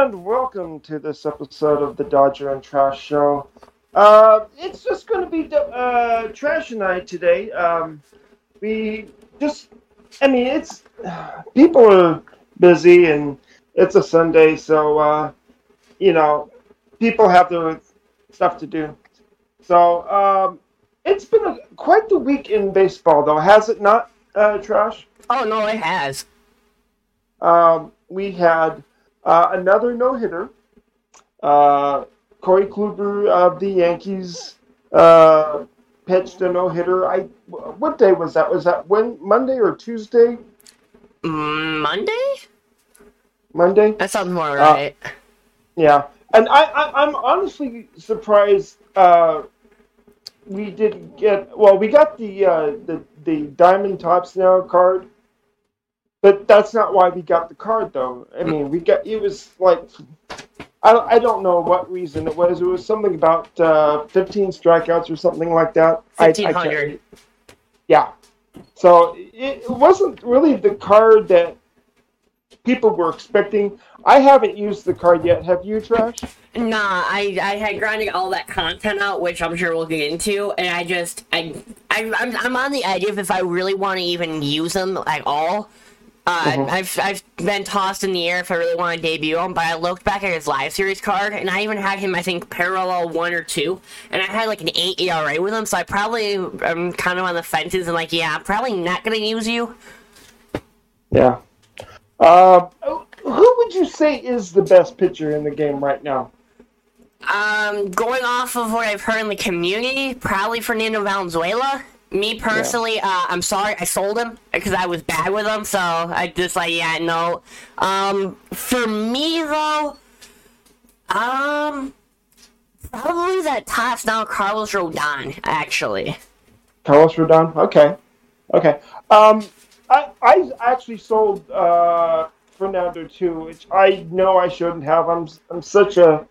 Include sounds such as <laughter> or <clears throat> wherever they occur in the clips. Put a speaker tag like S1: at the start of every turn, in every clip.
S1: and welcome to this episode of the Dodger and Trash Show. Uh, it's just going to be uh, Trash and I today. Um, we just, I mean, it's <sighs> people are busy and it's a Sunday, so uh, you know, people have their stuff to do. So um, it's been a, quite the week in baseball, though, has it not, uh, Trash?
S2: Oh no, it has.
S1: Um, we had uh, another no hitter. Uh, Corey Kluber of the Yankees uh, pitched a no hitter. I what day was that? Was that when Monday or Tuesday?
S2: Monday.
S1: Monday.
S2: That sounds more right.
S1: Yeah, and I, I I'm honestly surprised. Uh, we didn't get well. We got the uh, the the Diamond Topps now card, but that's not why we got the card though. I mean, we got it was like I don't, I don't know what reason it was. It was something about uh, 15 strikeouts or something like that. I- I
S2: 1500.
S1: yeah. So it, it wasn't really the card that people were expecting. I haven't used the card yet. Have you, Trash?
S2: Nah, I I had grinding all that content out, which I'm sure we'll get into, and I just I, I I'm I'm on the edge of if I really want to even use them at all. Uh,
S1: Mhm.
S2: I've I've been tossed in the air if I really want to debut him, but I looked back at his live series card, and I even had him I think parallel one or two, and I had like an eight ERA with him, so I probably am kind of on the fences and like yeah, I'm probably not gonna use you.
S1: Yeah. Uh, who would you say is the best pitcher in the game right now?
S2: Um, going off of what I've heard in the community, probably Fernando Valenzuela. Me personally, uh, I'm sorry I sold him because I was bad with him. So I just like, yeah, no. Um, for me though, um, probably that Topps Now Carlos Rodon actually.
S1: Carlos Rodon. Okay. Okay. Um, I I actually sold uh, Fernando too, which I know I shouldn't have. I'm I'm such a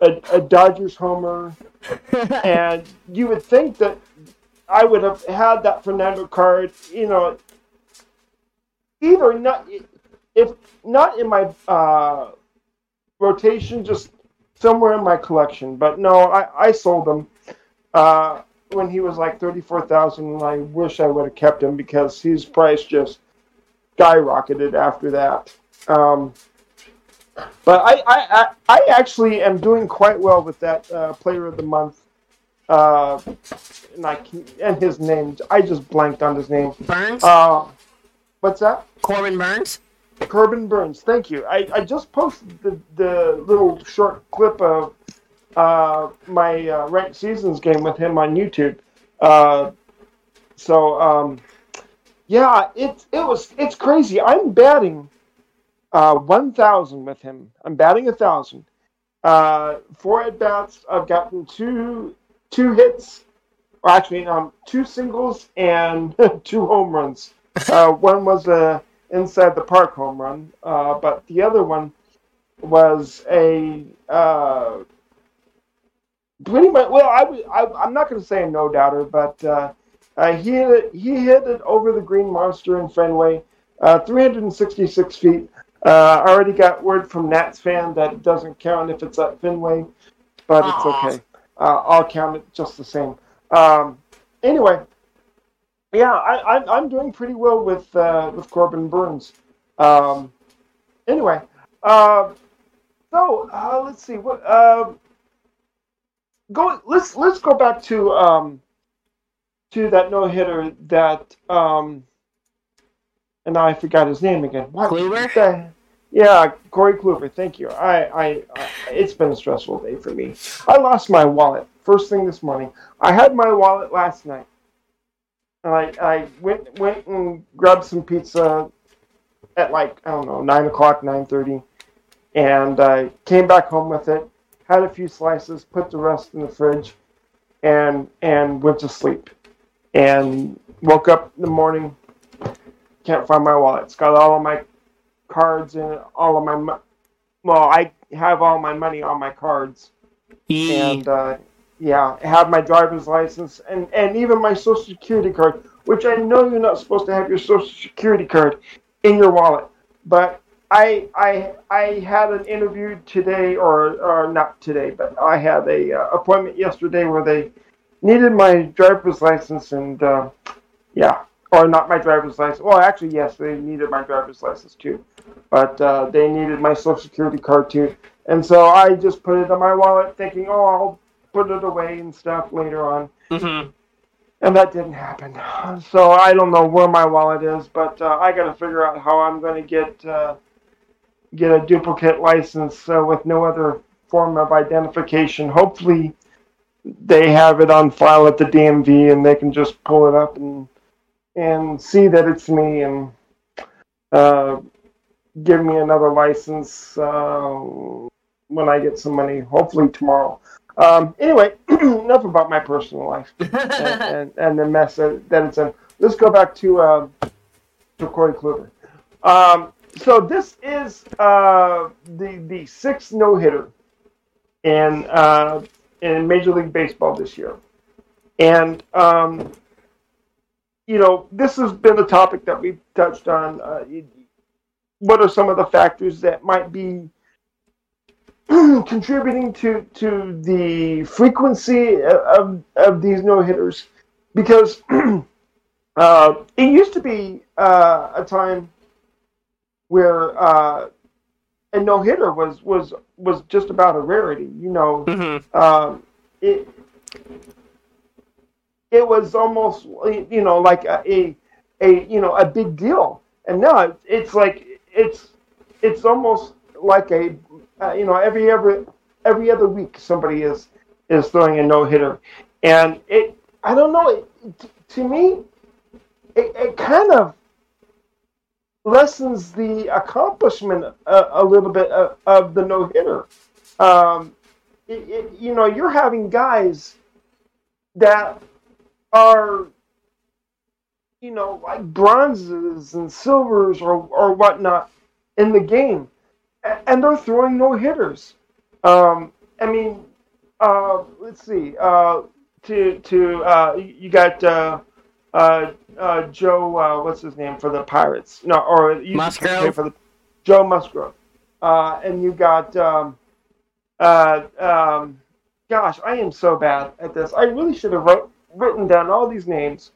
S1: a, a Dodgers homer, <laughs> and you would think that I would have had that Fernando card. You know, either not if not in my uh, rotation, just somewhere in my collection. But no, I I sold him. Uh, when he was like 34,000 and I wish I would have kept him because his price just skyrocketed after that. Um, but I, I, I, I actually am doing quite well with that uh, player of the month. Uh, and, I can, and his name, I just blanked on his name.
S2: Burnes,
S1: Uh, what's that?
S2: Corbin Burnes.
S1: Corbin Burnes. Thank you. I, I just posted the, the little short clip of uh, my uh, ranked seasons game with him on YouTube. Uh, so um, yeah, it it was it's crazy. I'm batting uh, one thousand with him. I'm batting a thousand. Uh, four at bats. I've gotten two two hits. Or actually, um, two singles and <laughs> two home runs. Uh, <laughs> one was a inside the park home run, uh, but the other one was a uh, pretty much. Well, I, I I'm not going to say a no doubter, but uh, uh, he hit it, he hit it over the green monster in Fenway, uh, 366 feet. Uh, I already got word from Nats fan that it doesn't count if it's at Fenway, but it's
S2: Aw.
S1: okay. Uh, I'll count it just the same. Um, anyway, yeah, I, I'm I'm doing pretty well with uh, with Corbin Burnes. Um, anyway, uh, so uh, let's see what uh, go. Let's let's go back to um, to that no hitter that um, and now I forgot his name again. What
S2: Kluber?
S1: Yeah, Corey Kluber. Thank you. I, I, I, it's been a stressful day for me. I lost my wallet first thing this morning. I had my wallet last night. And I, I went went and grabbed some pizza at like I don't know nine o'clock, nine thirty, and I came back home with it. Had a few slices, put the rest in the fridge, and and went to sleep. And woke up in the morning, can't find my wallet. It's got all of my cards and all of my mo- well, I have all my money on my cards. And uh, yeah, have my driver's license and, and even my social security card, which I know you're not supposed to have your social security card in your wallet, but I I I had an interview today, or or not today, but I had a uh, appointment yesterday where they needed my driver's license, and uh, yeah, or not my driver's license. Well, actually, yes, they needed my driver's license too, but uh, they needed my social security card too, and so I just put it in my wallet, thinking, oh, I'll put it away and stuff later on.
S2: Mm-hmm.
S1: And that didn't happen. So I don't know where my wallet is, but uh, I got to figure out how I'm going to get uh, get a duplicate license uh, with no other form of identification. Hopefully, they have it on file at the DMV and they can just pull it up and and see that it's me and uh, give me another license uh, when I get some money. Hopefully tomorrow. Um, anyway, <clears throat> enough about my personal life <laughs> and, and, and, the mess that, that, it's in. Let's go back to uh, to Corey Kluber. Um, so this is uh, the the sixth no hitter in uh, in Major League Baseball this year, and um, you know this has been a topic that we've touched on. Uh, what are some of the factors that might be <clears throat> contributing to to the frequency of of these no hitters? Because <clears throat> uh, it used to be uh, a time where uh, a no hitter was was was just about a rarity. You know, mm-hmm. um, it it was almost you know like a, a, a you know a big deal, and now it's like it's it's almost like a uh, you know every every every other week somebody is is throwing a no hitter, and it I don't know it, to me it, it kind of lessens the accomplishment a, a little bit of, of the no hitter. Um, you know, you're having guys that are, you know, like bronzes and silvers or, or whatnot in the game, and they're throwing no hitters. Um, I mean, uh, let's see. Uh, to to uh, you got uh, uh, uh, Joe, uh, what's his name for the Pirates? No, or
S2: you Musgrove
S1: for the Joe Musgrove, uh, and you got um, uh, um, gosh, I am so bad at this. I really should have wrote, written down all these names.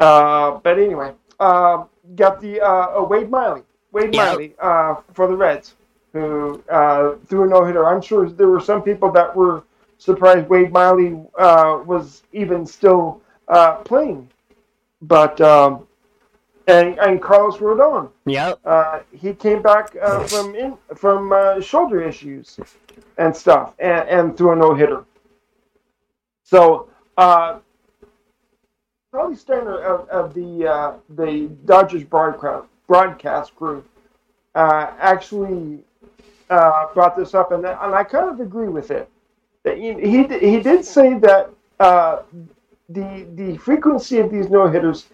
S1: Uh, but anyway, uh, got the uh, Wade Miley, Wade yep. Miley uh, for the Reds, who uh, threw a no hitter. I'm sure there were some people that were surprised Wade Miley uh, was even still uh, playing but um, and and Carlos Rodon.
S2: Yep.
S1: Uh, he came back uh, from in, from uh, shoulder issues and stuff, and, and threw a no hitter. So uh, Charlie Steiner of, of the uh, the Dodgers broadcast broadcast crew uh, actually uh, brought this up, and and I kind of agree with it. He he, he did say that uh, the the frequency of these no hitters,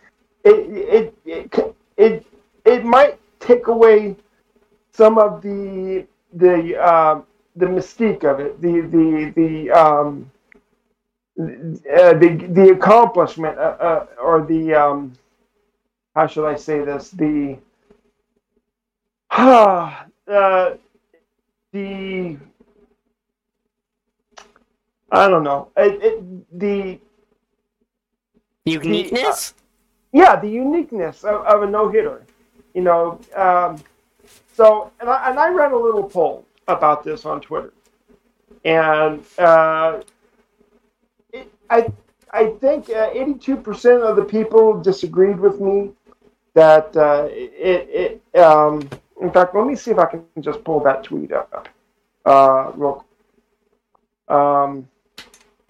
S1: it, it it it it might take away some of the the uh, the mystique of it, the the the um, uh, the the accomplishment uh, uh, or the um, how should I say this the <sighs> uh, the I don't know it, it, the
S2: Uniqueness?
S1: The, uh, yeah, the uniqueness of, of a no hitter. You know, um, so and I, and I ran a little poll about this on Twitter, and uh, I I think uh, eighty-two percent of the people disagreed with me that uh, it it um, in fact let me see if I can just pull that tweet up uh, real. Um,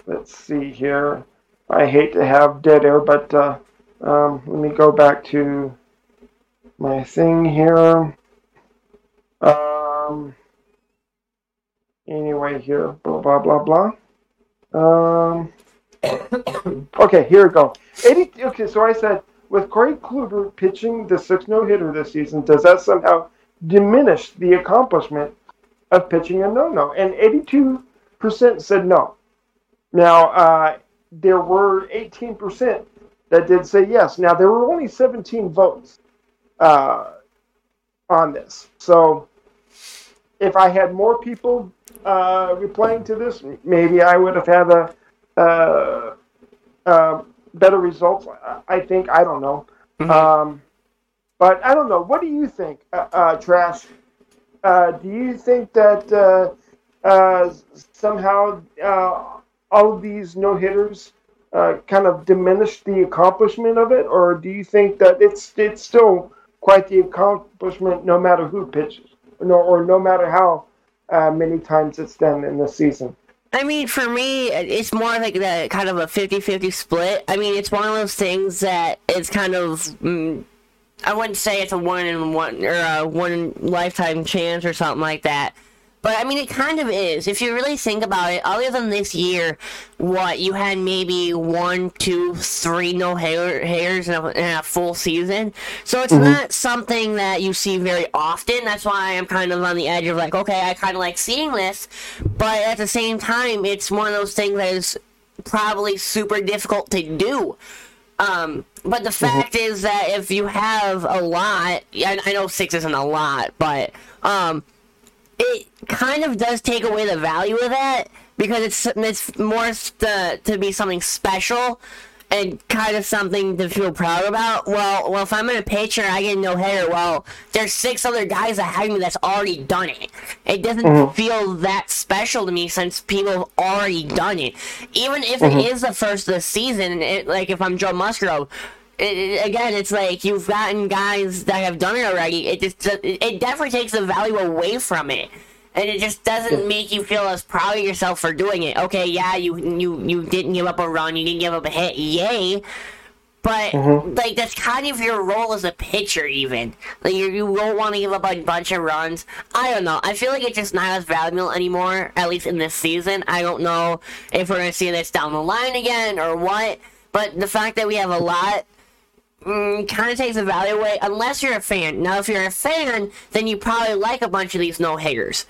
S1: let's see here. I hate to have dead air, but uh, um, let me go back to my thing here. Um, anyway, here, blah, blah, blah, blah. Um, okay, here we go. 80, okay, so I said, with Corey Kluber pitching the 6 no hitter this season, does that somehow diminish the accomplishment of pitching a no no? And 82% said no. Now, uh, there were 18% that did say yes. Now, there were only 17 votes uh, on this. So if I had more people uh, replying to this, maybe I would have had a uh, uh, better results. I think I don't know, mm-hmm. um, but I don't know. What do you think, uh, uh, Trash? Uh, do you think that somehow all of these no hitters kind of diminish the accomplishment of it, or do you think that it's it's still quite the accomplishment no matter who pitches, no, or no matter how uh, many times it's done in the season.
S2: I mean, for me, it's more like that kind of a 50-50 split. I mean, it's one of those things that it's kind of. Mm, I wouldn't say it's a one in one or a one lifetime chance or something like that. But I mean, it kind of is. If you really think about it, other than this year, what you had maybe one, two, three no hair hairs in a, in a full season. So it's mm-hmm. not something that you see very often. That's why I'm kind of on the edge of like, okay, I kind of like seeing this, but at the same time, it's one of those things that is probably super difficult to do. Um, but the mm-hmm. fact is that if you have a lot, I, I know six isn't a lot, but um, it kind of does take away the value of that because it's it's more to, to be something special and kind of something to feel proud about. Well, well, if I'm in a picture I get no hitter, well, there's six other guys ahead of me that's already done it. It doesn't mm-hmm. feel that special to me since people have already done it. Even if mm-hmm. it is the first of the season, it, like if I'm Joe Musgrove, it, again, it's like you've gotten guys that have done it already. It just it definitely takes the value away from it, and it just doesn't make you feel as proud of yourself for doing it. Okay, yeah, you you you didn't give up a run, you didn't give up a hit, yay. But mm-hmm. like that's kind of your role as a pitcher, even like you, you don't want to give up a bunch of runs. I don't know. I feel like it's just not as valuable anymore, at least in this season. I don't know if we're gonna see this down the line again or what. But the fact that we have a lot mm, kind of takes the value away unless you're a fan. Now, if you're a fan, then you probably like a bunch of these no hitters.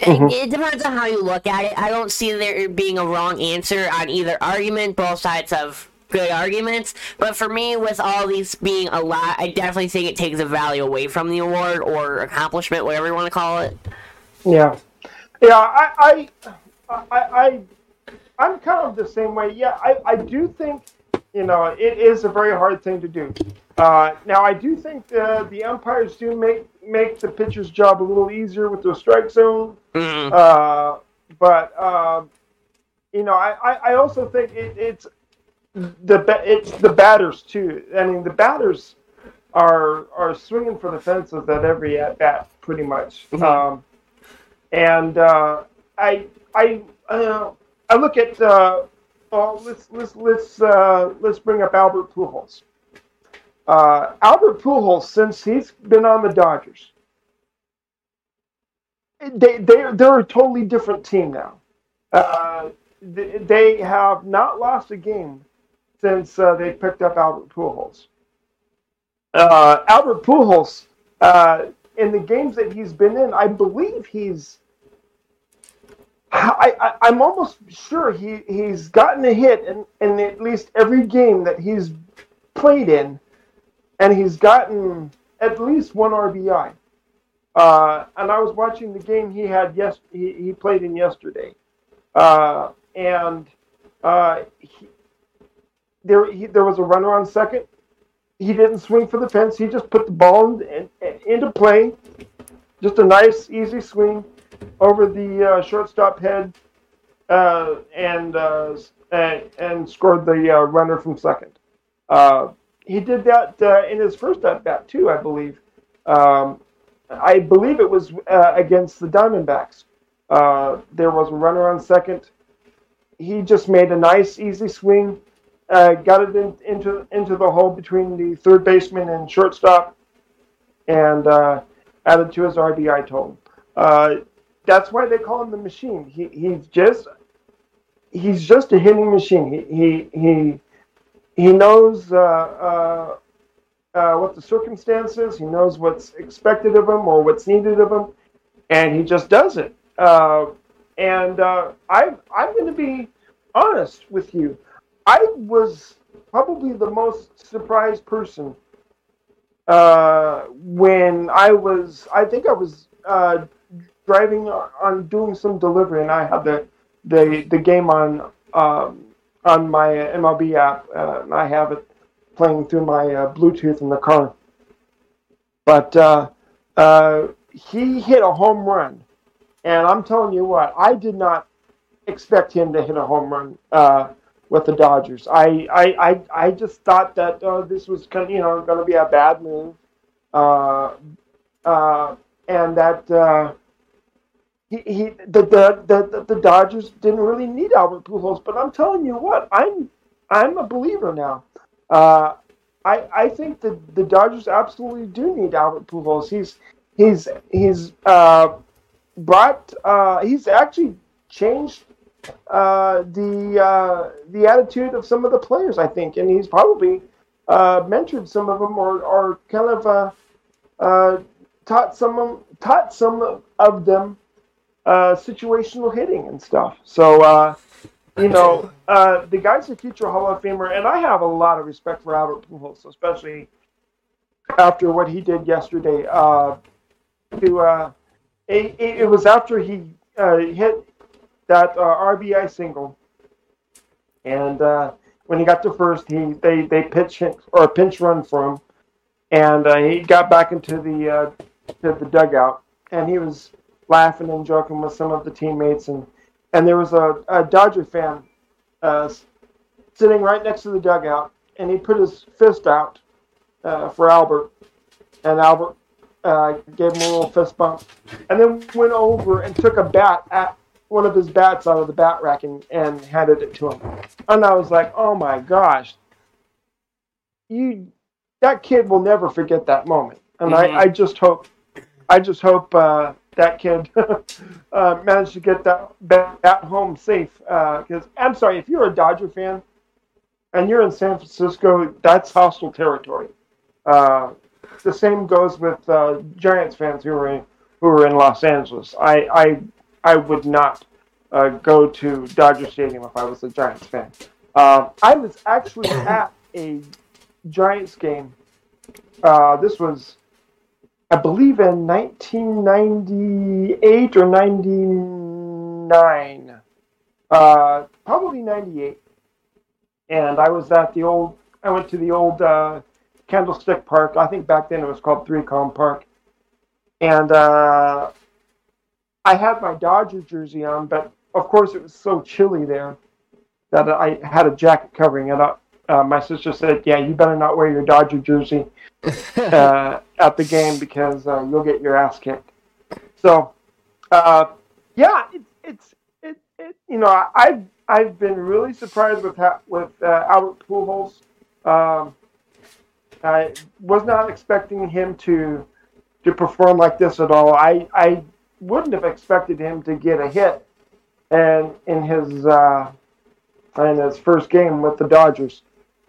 S2: Mm-hmm. It, depends on how you look at it. I don't see there being a wrong answer on either argument. Both sides have good arguments, but for me, with all these being a lot, I definitely think it takes the value away from the award or accomplishment, whatever you want to call it.
S1: Yeah, yeah. I, I, I, I I'm kind of the same way. Yeah, I, I do think you know, it is a very hard thing to do. Uh, now, I do think the, the umpires do make make the pitcher's job a little easier with the strike zone. Mm-hmm. Uh, but uh, you know, I, I also think it, it's the it's the batters too. I mean, the batters are are swinging for the fences at every at bat, pretty much. Mm-hmm. Um, and uh, I I uh, I look at uh, well, let's let's let's uh, let's bring up Albert Pujols. Uh, Albert Pujols, since he's been on the Dodgers, they they they're a totally different team now. Uh, they, they have not lost a game since uh, they picked up Albert Pujols. Uh, Albert Pujols, uh, in the games that he's been in, I believe he's I, I, am almost sure he, he's gotten a hit in, in at least every game that he's played in, and he's gotten at least one RBI. Uh, and I was watching the game he had yes he, he played in yesterday, uh, and uh, he, there he, there was a runner on second. He didn't swing for the fence. He just put the ball in, in, into play. Just a nice, easy swing over the uh, shortstop head uh, and, uh, and, and scored the uh, runner from second. Uh, he did that uh, in his first at bat too, I believe. Um, I believe it was against the Diamondbacks. there was a runner on second. He just made a nice, easy swing, got it in, into into the hole between the third baseman and shortstop, and added to his RBI total. Uh, that's why they call him the machine. He he's just he's just a hitting machine. He he he, he knows uh, uh, uh, what the circumstances. He knows what's expected of him or what's needed of him, and he just does it. Uh, and uh, I I'm going to be honest with you. I was probably the most surprised person uh, when I was, I think I was driving on doing some delivery, and I had the the the game on um, on my MLB app, uh, and I have it playing through my uh, Bluetooth in the car. But uh, uh, he hit a home run, and I'm telling you what, I did not expect him to hit a home run uh, with the Dodgers. I, I, I, I just thought that uh, this was kind you know going to be a bad move, uh, and that he, he the, the, the, the Dodgers didn't really need Albert Pujols. But I'm telling you what, I'm I'm a believer now. Uh, I I think that the Dodgers absolutely do need Albert Pujols. He's he's he's uh, brought uh, he's actually changed uh, the uh, the attitude of some of the players, I think, and he's probably uh, mentored some of them or, or kind of taught some taught some of them uh, situational hitting and stuff. So you know, the guy's a future Hall of Famer, and I have a lot of respect for Albert Pujols, especially after what he did yesterday. to it, it was after he hit that uh, RBI single, and uh, when he got to first, he they they pitch hit, or pinch run for him, and uh, he got back into the uh, to the dugout, and he was laughing and joking with some of the teammates, and and there was a, a Dodger fan uh, sitting right next to the dugout, and he put his fist out uh, for Albert, and Albert uh, gave him a little fist bump, and then went over and took a bat at one of his bats out of the bat rack and, and handed it to him. And I was like, oh my gosh, you that kid will never forget that moment. And mm-hmm. I, I just hope I just hope uh, that kid <laughs> uh, managed to get that bat home safe. Because uh, I'm sorry, if you're a Dodger fan and you're in San Francisco, that's hostile territory. Uh, the same goes with uh, Giants fans who are in, who are in Los Angeles. I, I I would not uh, go to Dodger Stadium if I was a Giants fan. Uh, I was actually at a Giants game. Uh, this was, I believe, in 1998 or 99. Uh, probably 98. And I was at the old, I went to the old uh, Candlestick Park. I think back then it was called 3Com Park. And uh, I had my Dodger jersey on, but of course it was so chilly there that I had a jacket covering it up. Uh, my sister said, "Yeah, you better not wear your Dodger jersey uh, at the game because uh, you'll get your ass kicked." So, uh, yeah, it, it's it, it you know I've I've been really surprised with with uh, Albert Pujols. Um, I was not expecting him to to perform like this at all. I I wouldn't have expected him to get a hit, and in his uh, in his first game with the Dodgers,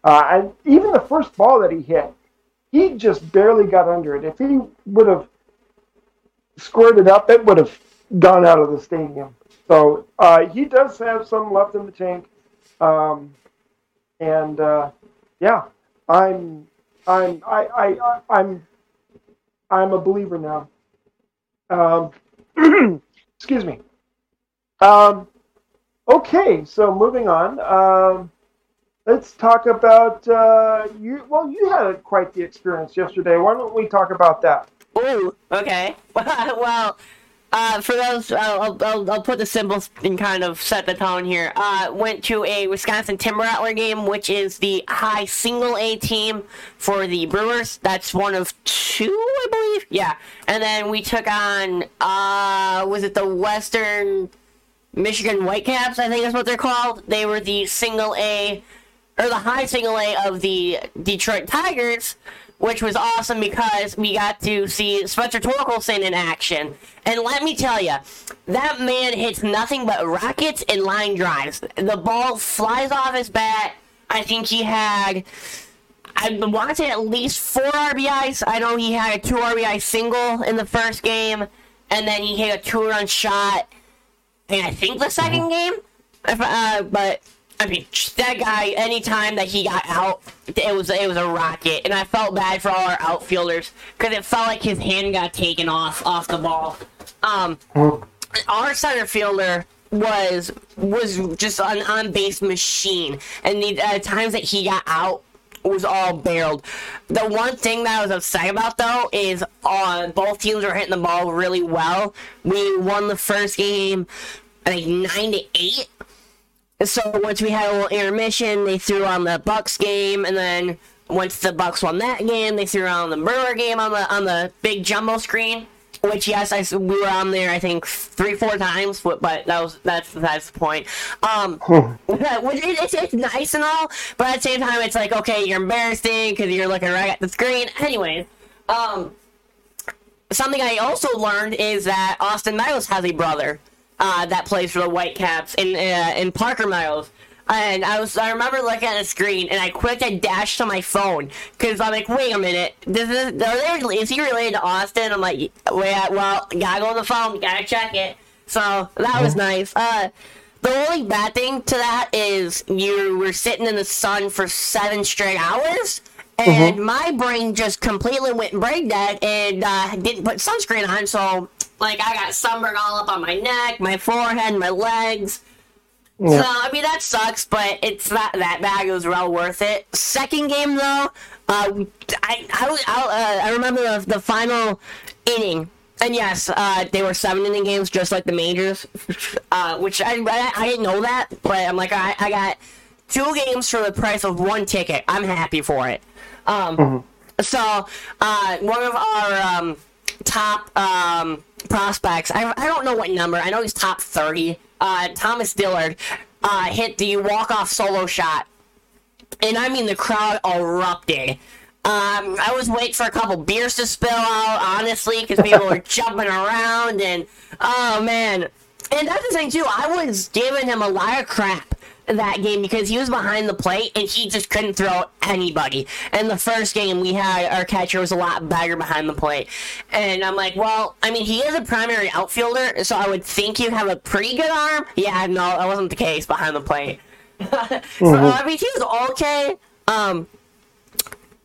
S1: uh, and even the first ball that he hit, he just barely got under it. If he would have squared it up, it would have gone out of the stadium. So uh, he does have some left in the tank, um, and uh, yeah, I'm I'm I, I I'm I'm a believer now. Um, <clears throat> Excuse me. Um, okay, so moving on. Let's talk about uh, you. Well, you had quite the experience yesterday. Why don't we talk about that?
S2: Ooh, okay. <laughs> well, uh, for those, I'll, I'll, I'll, put the symbols and kind of set the tone here. Uh, went to a Wisconsin Timber Rattler game, which is the high single A team for the Brewers. That's one of two, I believe. Yeah. And then we took on, uh, was it the Western Michigan Whitecaps? I think that's what they're called. They were the single A, or the high single A of the Detroit Tigers which was awesome because we got to see Spencer Torkelson in action. And let me tell you, that man hits nothing but rockets and line drives. The ball flies off his bat. I think he had, I want to say at least four RBIs. I know he had a two RBI single in the first game, and then he hit a two run shot. And I think the second game, uh, but I mean, that guy. Anytime that he got out, it was it was a rocket, and I felt bad for all our outfielders because it felt like his hand got taken off off the ball. Um, our center fielder was was just an on base machine, and the uh, times that he got out was all barreled. The one thing that I was upset about though is uh, both teams were hitting the ball really well. We won the first game, I think nine to eight. So once we had a little intermission, they threw on the Bucks game, and then once the Bucks won that game, they threw on the Brewer game on the on the big jumbo screen. Which yes, I we were on there I think three four times, but, but that was that's that's the point. Um, it, it's, it's nice and all, but at the same time it's like okay, you're embarrassing because you're looking right at the screen. Anyways, um, something I also learned is that Austin Miles has a brother uh, that plays for the Whitecaps in uh, in Parker Miles. And I was I remember looking at the screen and I quickly dashed to my phone because I'm like, wait a minute, this is are is he related to Austin? I'm like, wait, well, gotta go on the phone, gotta check it. So that was nice. Uh, the only bad thing to that is you were sitting in the sun for seven straight hours, and
S1: Mhm.
S2: my brain just completely went brain dead and uh, didn't put sunscreen on. So, like, I got sunburn all up on my neck, my forehead, my legs.
S1: Yeah.
S2: So, I mean, that sucks, but it's not that bad. It was well worth it. Second game, though, uh, I I, I, uh, I remember the, the final inning. And yes, uh, they were seven inning games, just like the majors, <laughs> uh, which I, I I didn't know that, but I'm like, I, I got two games for the price of one ticket. I'm happy for it. Um, So, uh, one of our um, top um, prospects, I, I don't know what number, I know he's top 30, uh, Thomas Dillard, uh, hit the walk-off solo shot. And I mean, the crowd erupted. Um, I was waiting for a couple beers to spill out, honestly, because people were <laughs> jumping around, and oh man. And that's the thing, too. I was giving him a lot of crap that game because he was behind the plate and he just couldn't throw anybody. And the first game we had our catcher was a lot better behind the plate. And I'm like, well, I mean he is a primary outfielder, so I would think he'd have a pretty good arm. Yeah, no, that wasn't the case behind the plate. <laughs> so, I mean he was okay. Um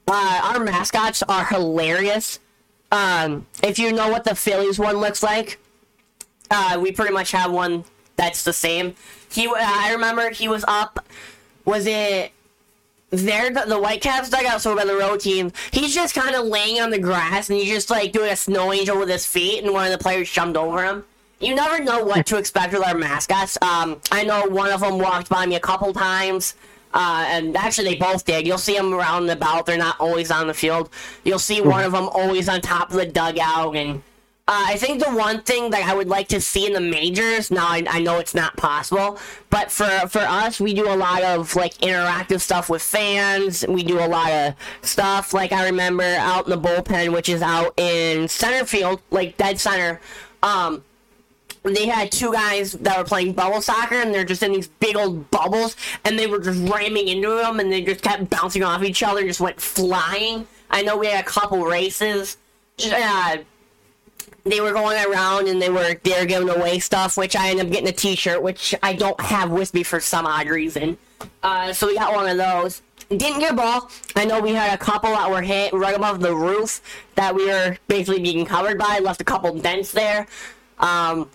S2: uh, our mascots are hilarious. Um, if you know what the Phillies one looks like, uh, we pretty much have one that's the same. He, uh, I remember he was up. Was it there? The, the Whitecaps dugout, so by the road team. He's just kind of laying on the grass, and he's just like doing a snow angel with his feet, and one of the players jumped over him. You never know what to expect with our mascots. Um, I know one of them walked by me a couple times. Uh, and actually, they both did. You'll see them around and about. They're not always on the field. You'll see one of them always on top of the dugout. And uh, I think the one thing that I would like to see in the majors, now I, I know it's not possible, but for, for us, we do a lot of like interactive stuff with fans. We do a lot of stuff. Like I remember out in the bullpen, which is out in center field, like dead center. Um, they had two guys that were playing bubble soccer and they're just in these big old bubbles and they were just ramming into them and they just kept bouncing off each other and just went flying. I know we had a couple races. Uh, they were going around and they were they were giving away stuff, which I ended up getting a T-shirt, which I don't have with me for some odd reason. Uh, so we got one of those. Didn't get a ball. I know we had a couple that were hit right above the roof that we were basically being covered by. Left a couple dents there. Um,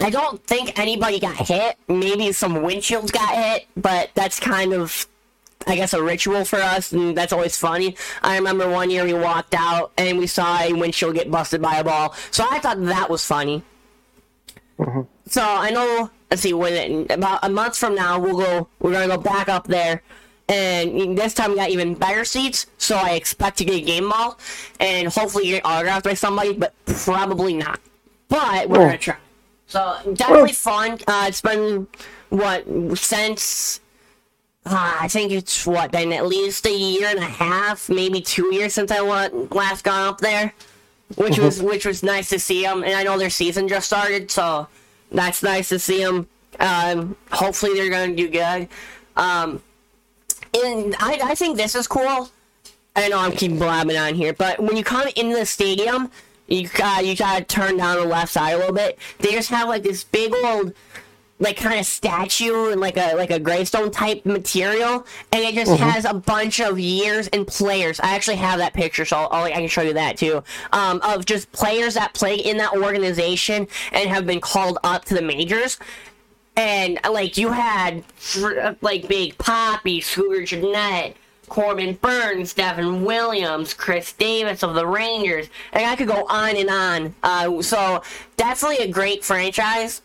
S2: I don't think anybody got hit. Maybe some windshields got hit, but that's kind of, I guess, a ritual for us, and that's always funny. I remember one year we walked out and we saw a windshield get busted by a ball, so I thought that was funny. So I know. Let's see. When about a month from now, we'll go. We're gonna go back up there, and this time we got even better seats. So I expect to get a game ball, and hopefully get autographed by somebody, but probably not. But we're
S1: Oh.
S2: gonna try. So definitely fun. Uh, it's been what since uh, I think it's what then at least a year and a half, maybe two years since I went last gone up there, which was which was nice to see them. And I know their season just started, so that's nice to see them. Um, hopefully they're gonna do good. Um, and I I think this is cool. I know I'm keep blabbing on here, but when you come into the stadium, you got you gotta turn down the left side a little bit. They just have like this big old like kind of statue and like a like a gravestone type material, and it just
S1: Mm-hmm.
S2: has a bunch of years and players. I actually have that picture, so I'll, I can show you that too. Um, of just players that play in that organization and have been called up to the majors. And like you had like Big Papi, Scooter Gennett, Corbin Burnes, Devin Williams, Khris Davis of the Rangers, and I could go on and on. Uh, so definitely a great franchise.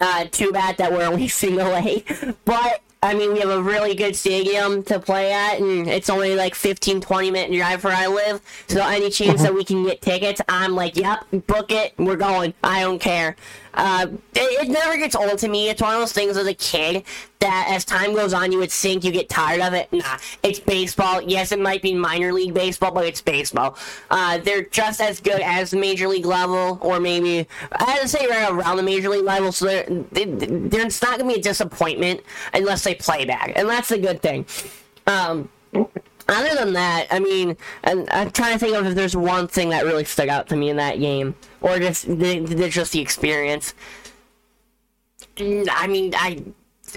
S2: Uh, too bad that we're only <laughs> single A, but I mean we have a really good stadium to play at, and it's only like 15, 20 minute drive where I live. So any chance that we can get tickets, I'm like, yep, book it, we're going. I don't care. Uh, it, it never gets old to me. It's one of those things as a kid that as time goes on, you would think you get tired of it. Nah, it's baseball. Yes, it might be minor league baseball, but it's baseball. Uh, they're just as good as the major league level, or maybe I'd say right around the major league level. So they're, they, they're, it's not gonna be a disappointment unless they play back, and that's the good thing. Um, other than that, I mean, I'm trying to think of if there's one thing that really stuck out to me in that game, or just the, just the experience. I mean, I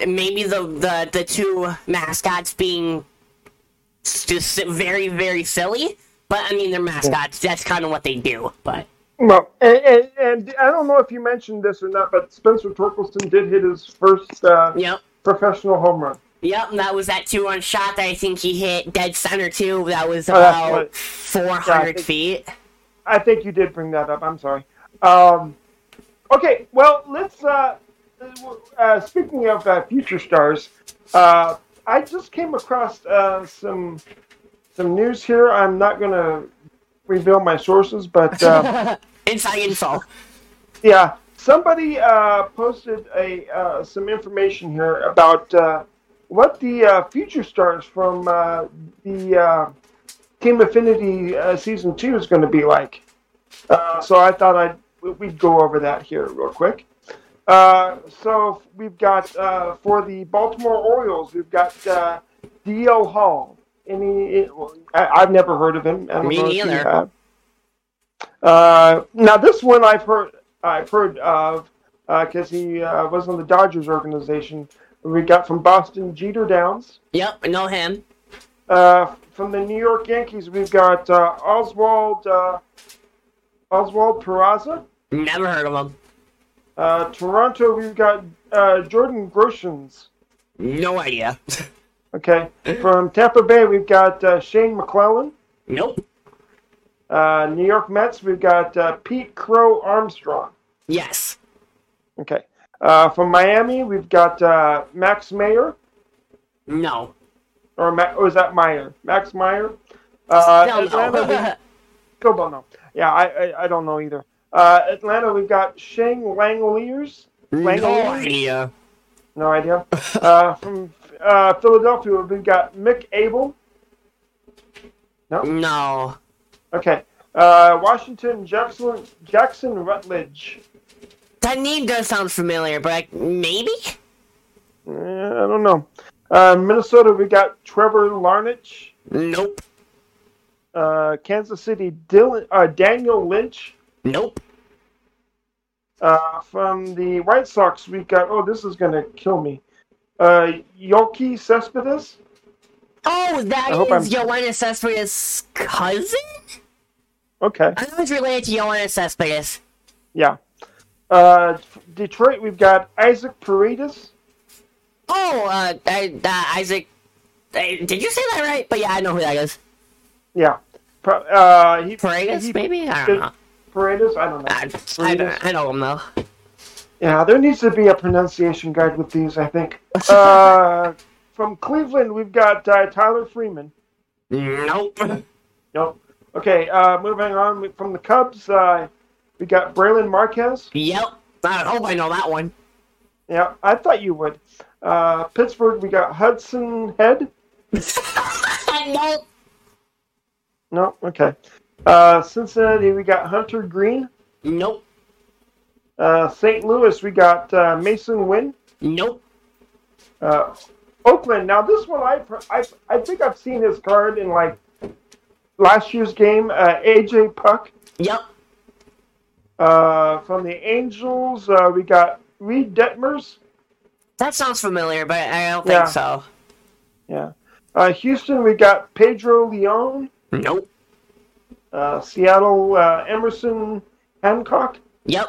S2: maybe the the the two mascots being just very very silly, but I mean they're mascots. That's kind of what they do. But
S1: Well, and, and, and I don't know if you mentioned this or not, but Spencer Torkelson did hit his first uh,
S2: yep.
S1: professional home run.
S2: Yep, and that was that two-run shot that I think he hit dead center too. That was
S1: Oh,
S2: about 400
S1: think-
S2: feet.
S1: I think you did bring that up. I'm sorry. Um, okay, well, let's. Uh, uh, speaking of uh, future stars, uh, I just came across uh, some some news here. I'm not going to reveal my sources, but uh, <laughs>
S2: Inside info.
S1: yeah, somebody uh, posted a uh, some information here about uh, what the uh, future stars from uh, the uh, Team Affinity uh, season two is going to be like. Uh, so I thought I'd we'd go over that here real quick. Uh, so we've got uh, for the Baltimore Orioles, we've got uh, D.L. Hall. Any, I, I've never heard of him.
S2: Me neither.
S1: Uh, now this one I've heard I've heard of because he uh, was on the Dodgers organization. We got from Boston Jeter Downs.
S2: Yep, I know him.
S1: Uh, from the New York Yankees, we've got uh, Oswald uh, Oswald Peraza.
S2: Never heard of him.
S1: Uh, Toronto, we've got uh, Jordan Groshans.
S2: No idea. <laughs>
S1: Okay. From Tampa Bay, we've got uh, Shane McClellan.
S2: nope.
S1: Uh, New York Mets, we've got uh, Pete Crow Armstrong.
S2: Yes.
S1: Okay. Uh, from Miami, we've got uh, Max Mayer.
S2: No.
S1: Or, Ma- or is that Meyer? Max Meyer? Uh,
S2: Still
S1: Atlanta, we-
S2: no.
S1: Still don't. Yeah, I, I, I don't know either. Uh, Atlanta, we've got Shane Langeliers.
S2: no idea.
S1: No idea. Uh, from uh, Philadelphia, we've got Mick Abel.
S2: No. No.
S1: Okay. Uh, Washington, Jackson, Jackson Rutledge.
S2: That name does sound familiar, but I, maybe?
S1: Eh, I don't know. Uh, Minnesota, we got Trevor Larnach.
S2: Nope.
S1: Uh, Kansas City, Dylan, uh, Daniel Lynch.
S2: Nope.
S1: Uh, from the White Sox, we got. Oh, this is gonna kill me. Uh, Yoki Cespedes.
S2: Oh, that
S1: I hope
S2: is
S1: I'm-
S2: Cespedes' cousin?
S1: Okay.
S2: I know he's related to Yoenis Cespedes.
S1: Yeah. Uh, Detroit, we've got Isaac Paredes.
S2: Oh, uh, I, uh Isaac. uh, did you say that right? But yeah, I know who that is.
S1: Yeah. Uh, he,
S2: Paredes,
S1: he-
S2: maybe? I don't know.
S1: Paredes? I don't know.
S2: I, I, don't- I know him though.
S1: Yeah, there needs to be a pronunciation guide with these, I think. Uh, <laughs> from Cleveland, we've got uh, Tyler Freeman.
S2: Nope.
S1: Nope. Okay, uh, moving on from the Cubs, uh, we got Brailyn Marquez.
S2: Yep. I hope I know that one.
S1: Yeah, I thought you would. Uh, Pittsburgh, we got Hudson Head.
S2: nope. <laughs>
S1: No, okay. Uh, Cincinnati, we got Hunter Greene.
S2: Nope.
S1: Uh, St. Louis, we got uh, Masyn Winn.
S2: Nope.
S1: Uh, Oakland. Now this one, I, I I think I've seen his card in like last year's game. Uh, AJ Puk.
S2: Yep.
S1: Uh, from the Angels, uh, we got Reed Detmers.
S2: That sounds familiar, but I don't
S1: Yeah.
S2: think so.
S1: Yeah. Uh, Houston, we got Pedro Leon.
S2: Nope.
S1: Uh, Seattle, uh, Emerson Hancock.
S2: Yep.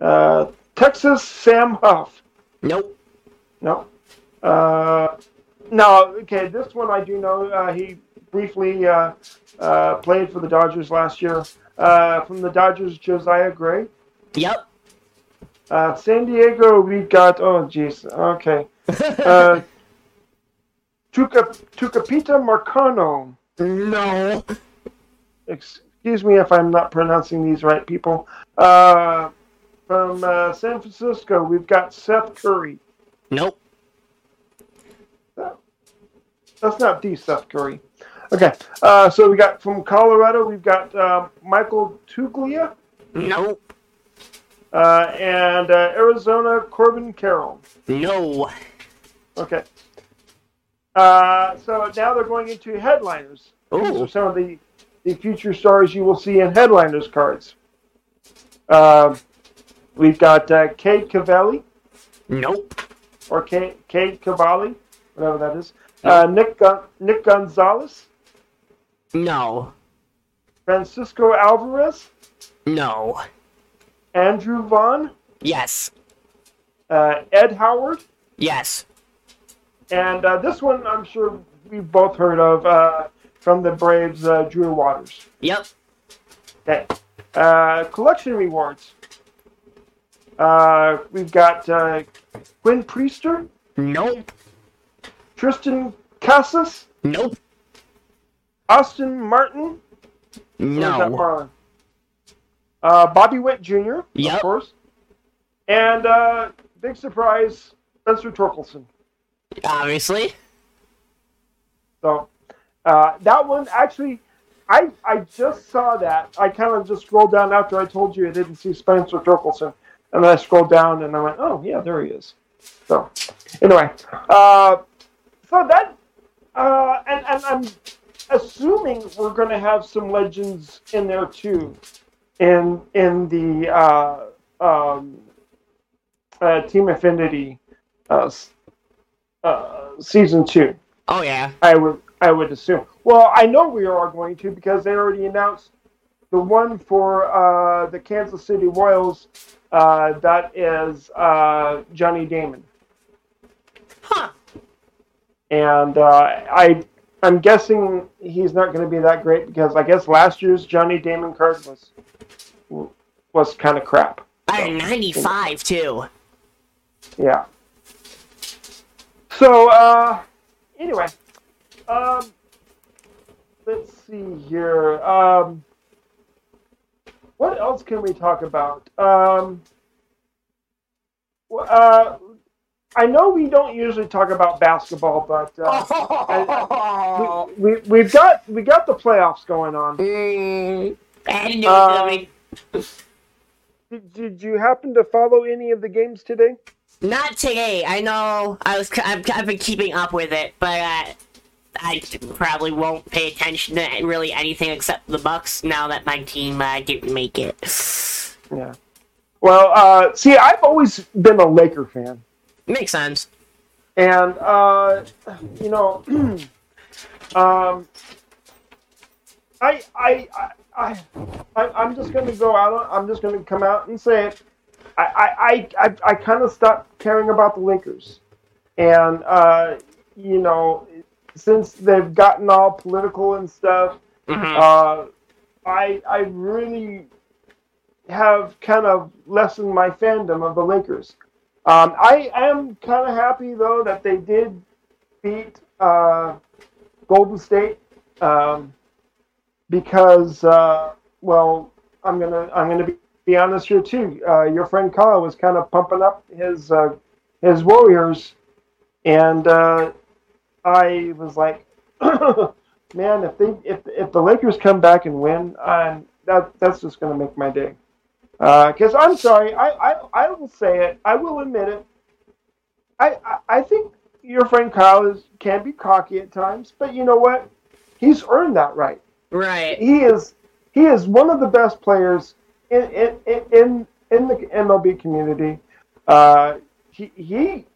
S1: Uh, Texas, Sam Huff.
S2: Nope.
S1: No. Uh, no, okay, this one I do know. Uh, he briefly uh, uh, played for the Dodgers last year. Uh, from the Dodgers, Josiah Gray.
S2: Yep.
S1: Uh, San Diego, we got, oh, jeez, okay. <laughs> Uh, Tuca, Tucupita Marcano.
S2: no.
S1: Excuse me if I'm not pronouncing these right, people. Uh, from uh, San Francisco, we've got Seth Curry.
S2: Nope.
S1: That's not the Seth Curry. Okay, uh, so we got from Colorado, we've got uh, Michael Toglia,
S2: Nope.
S1: Uh, and uh, Arizona Corbin Carroll.
S2: No.
S1: Okay. Uh, so now they're going into headliners. These are some of the, the future stars you will see in headliners cards. Um we've got uh, Kate Cavalli,
S2: Nope.
S1: or Kate, Kate Cavalli, whatever that is. Uh, Nick Gon- Nick Gonzales,
S2: No.
S1: Francisco Alvarez,
S2: No.
S1: Andrew Vaughn,
S2: Yes.
S1: uh, Ed Howard,
S2: Yes.
S1: and uh, this one I'm sure we've both heard of uh, from the Braves, uh, Drew Waters.
S2: Yep.
S1: Okay. Uh, collection rewards. Uh, we've got uh, Quinn Priester,
S2: Nope.
S1: Triston Casas,
S2: Nope.
S1: Austin Martin, Or is that
S2: No.
S1: Uh, Bobby Witt Jr.,
S2: Yep.
S1: of course. And uh, big surprise, Spencer Torkelson.
S2: Obviously.
S1: So uh, that one actually, I I just saw that. I kind of just scrolled down after I told you I didn't see Spencer Torkelson, and then I scrolled down and I went, oh yeah, there he is. So anyway, uh, so that uh, and and I'm assuming we're going to have some legends in there too, in in the uh, um, uh, Team Affinity uh, uh, season two.
S2: Oh yeah.
S1: I would I would assume. Well, I know we are going to because they already announced the one for uh, the Kansas City Royals. Uh, that is uh, Johnny Damon,
S2: Huh.
S1: and uh, I I'm guessing he's not going to be that great because I guess last year's Johnny Damon card was was kind of crap.
S2: I had 95 too.
S1: Yeah. So, uh, anyway, um, let's see here. Um, what else can we talk about? Um, uh, I know we don't usually talk about basketball, but uh, <laughs> we, we we've got we got the playoffs going on.
S2: Mm, I had to do it
S1: Uh,
S2: coming.
S1: Did, did you happen to follow any of the games today?
S2: Not today. I know I was. I've, I've been keeping up with it, but uh, I probably won't pay attention to really anything except the Bucks now that my team uh, didn't make it.
S1: Yeah. Well, uh, see, I've always been a Laker fan.
S2: Makes sense.
S1: And uh, you know, <clears throat> um, I, I, I, I, I'm just going to go out. on- I'm just going to come out and say it. I, I, I, I, kind of stopped caring about the Lakers, and uh, you know, since they've gotten all political and stuff,
S2: Mhm.
S1: uh, I, I really have kind of lessened my fandom of the Lakers. Um, I am kind of happy though that they did beat uh, Golden State um, because, uh, well, I'm gonna I'm gonna be, be honest here too. Uh, your friend Kyle was kind of pumping up his uh, his Warriors, and uh, I was like, <coughs> man, if they if if the Lakers come back and win, um, that that's just gonna make my day. Because I'm sorry, I, I I will say it, I will admit it. I, I I think your friend Kyle is can be cocky at times, but you know what? He's earned that right.
S2: Right.
S1: He is he is one of the best players in in in in the MLB community. uh, he he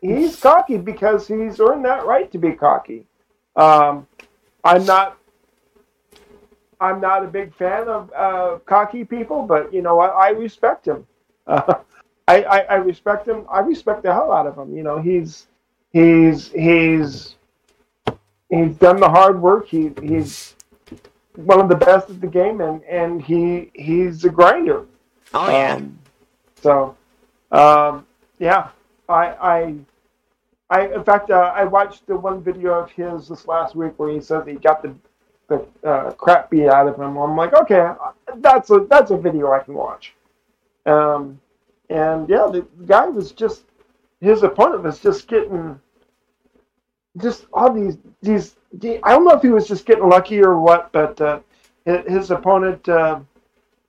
S1: he's cocky because he's earned that right to be cocky. Um, I'm not I'm not a big fan of uh, cocky people, but you know I, I respect him. Uh, <laughs> I, I, I respect him. I respect the hell out of him. You know he's he's he's he's done the hard work. He he's one of the best at the game, and and he he's a grinder.
S2: Oh yeah. Um,
S1: so, um, yeah, I I I in fact uh, I watched the one video of his this last week where he says he got the the uh, crap beat out of him. I'm like, okay, that's a that's a video I can watch. Um, and yeah, the guy was just his opponent was just getting just all these these. I don't know if he was just getting lucky or what, but uh, his opponent uh,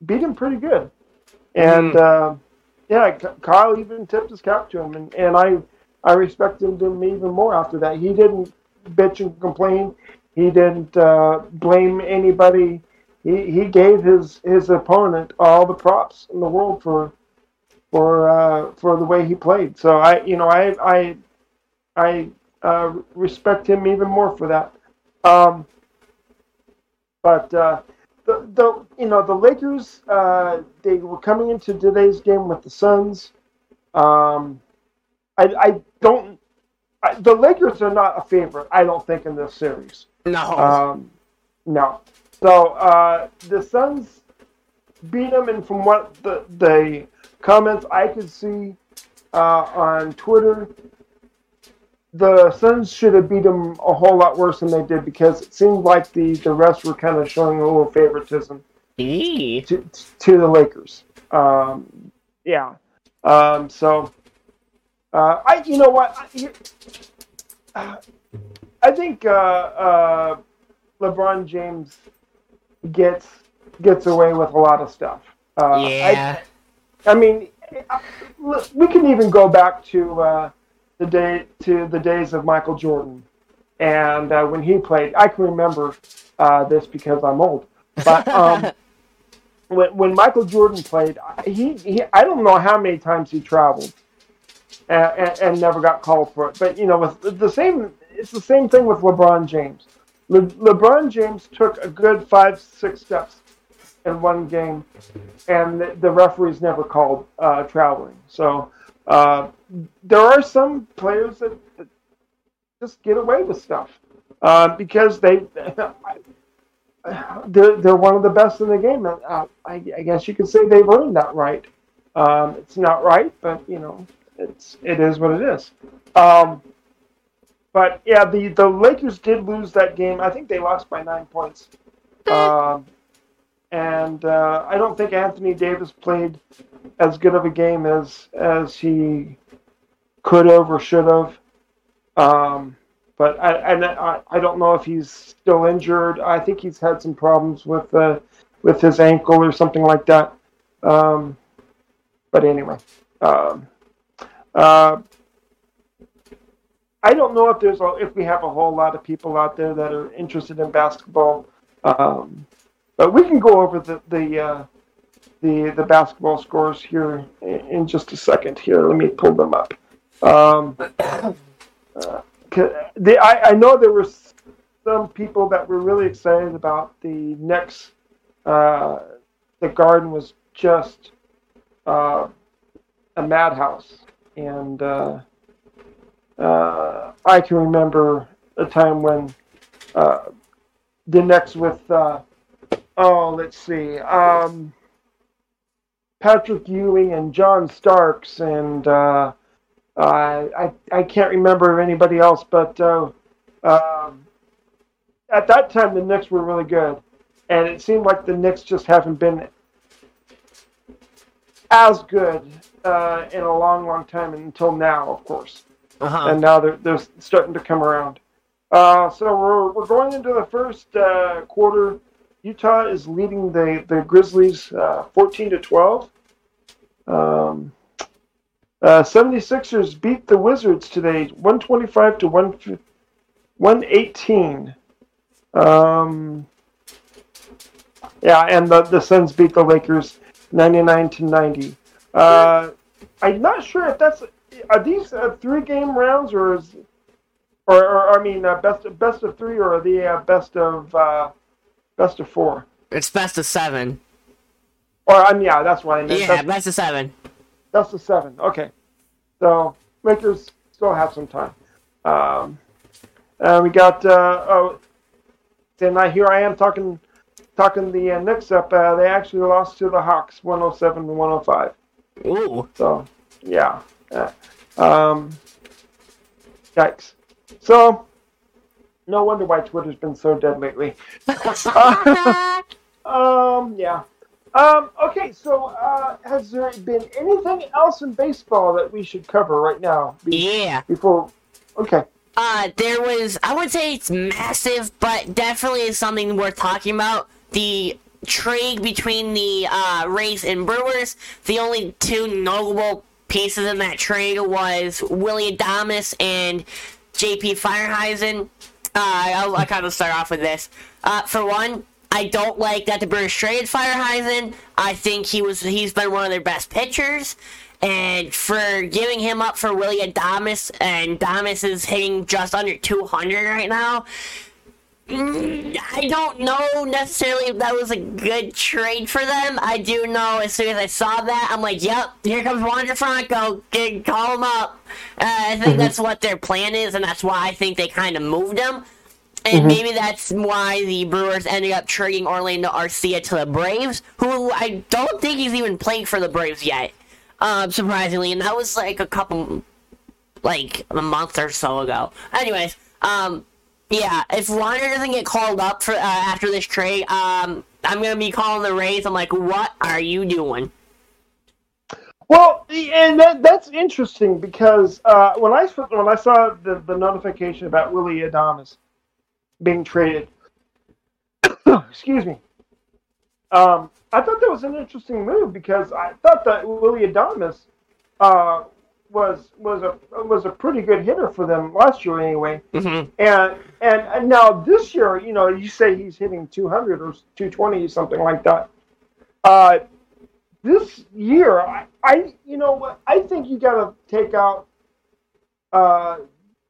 S1: beat him pretty good, and mm. uh, yeah, Kyle even tipped his cap to him, and, and I I respect him even more after that. He didn't bitch and complain. He didn't uh, blame anybody. He, he gave his, his opponent all the props in the world for for uh, for the way he played. So I you know I I I uh, respect him even more for that. Um, but uh, the the you know the Lakers uh, they were coming into today's game with the Suns. Um, I I don't. I, the Lakers are not a favorite. I don't think in this series.
S2: No.
S1: Um, no. So uh, the Suns beat them, and from what the the comments I could see uh, on Twitter, the Suns should have beat them a whole lot worse than they did because it seemed like the the rest were kind of showing a little favoritism
S2: to,
S1: to the Lakers. Um, yeah. Um, so uh, I, you know what, I, I think uh, uh, LeBron James gets gets away with a lot of stuff.
S2: Uh, yeah.
S1: I, I mean, we can even go back to uh, the day to the days of Michael Jordan, and uh, when he played, I can remember uh, this because I'm old. But um, <laughs> when when Michael Jordan played, he, he I don't know how many times he traveled, and, and, and never got called for it. But you know, with the same, it's the same thing with LeBron James. Le, LeBron James took a good five, six steps in one game, and the, the referees never called uh, traveling. So uh, there are some players that, that, just get away with stuff uh, because they <laughs> they're, they're one of the best in the game. Uh, I, I, guess you could say they've earned that right. Um, it's not right, but you know, it's it is what it is. Um, but yeah, the the Lakers did lose that game. I think they lost by nine points. Um, and uh, I don't think Anthony Davis played as good of a game as as he could have or should have. Um, but I, I, I don't know if he's still injured. I think he's had some problems with uh, with his ankle or something like that. Um, but anyway, um, uh, I don't know if there's if we have a whole lot of people out there that are interested in basketball. Um, but we can go over the the uh, the the basketball scores here in, just a second. Here, let me pull them up. Um, <coughs> uh, the, I, I know there were some people that were really excited about the Knicks. Uh, the Garden was just uh, a madhouse, and uh, I can remember a time when uh, the Knicks with uh, oh, let's see, um, Patrick Ewing and John Starks, and uh, I I can't remember anybody else, but uh, um, at that time the Knicks were really good, and it seemed like the Knicks just haven't been as good uh, in a long, long time until now, of course. Uh-huh. And now they're they're starting to come around. Uh, so we're we're going into the first uh, quarter. Utah is leading the the Grizzlies uh, 14 to 12. Um, uh, 76ers beat the Wizards today 125 to 118. Um, yeah, and the, the Suns beat the Lakers 99 to 90. Uh, I'm not sure if that's are these uh, three game rounds or is or, or I mean uh, best best of three or are they uh, best of uh, best of four?
S2: It's best of seven.
S1: Or mean, yeah, that's what I meant.
S2: Yeah,
S1: That's-
S2: best of seven.
S1: That's the seven. Okay. So Lakers still have some time. Um, and we got uh, oh, and I here I am talking talking the uh, Knicks up. Uh, they actually lost to the Hawks, 107 to 105.
S2: Ooh.
S1: So yeah. Uh, um, yikes. So no wonder why Twitter's been so dead lately. <laughs> Um, yeah. Um, okay, so uh, has there been anything else in baseball that we should cover right now? Be-
S2: yeah.
S1: Before, okay.
S2: Uh, there was, I would say it's massive, but definitely is something worth talking about. The trade between the uh, Rays and Brewers. The only two notable pieces in that trade was Willy Adames and JP Feyereisen. Uh, I'll, I'll kind of start off with this. Uh, for one, I don't like that the Brewers traded Feyereisen. I think he was he's been one of their best pitchers. And for giving him up for Willy Adames, and Adames is hitting just under 200 right now. I don't know necessarily if that was a good trade for them. I do know as soon as I saw that, I'm like, yep, here comes Wander Franco. Get, call him up. Uh, I think that's what their plan is, and that's why I think they kind of moved him. And maybe that's why the Brewers ended up trading Orlando Arcia to the Braves, who I don't think he's even playing for the Braves yet, um, surprisingly. And that was like a couple, like a month or so ago. Anyways, um, yeah, if Wander doesn't get called up for uh, after this trade, um, I'm gonna be calling the Rays. I'm like, what are you doing?
S1: Well, and that, that's interesting because uh, when I when I saw the, the notification about Willy Adames being traded, <coughs> excuse me, um, I thought that was an interesting move because I thought that Willy Adames uh, was was a was a pretty good hitter for them last year anyway.
S2: Mm-hmm.
S1: And, and and now this year, you know, you say he's hitting 200 or 220, something like that. Uh, this year, I, I you know? I think you got to take out uh,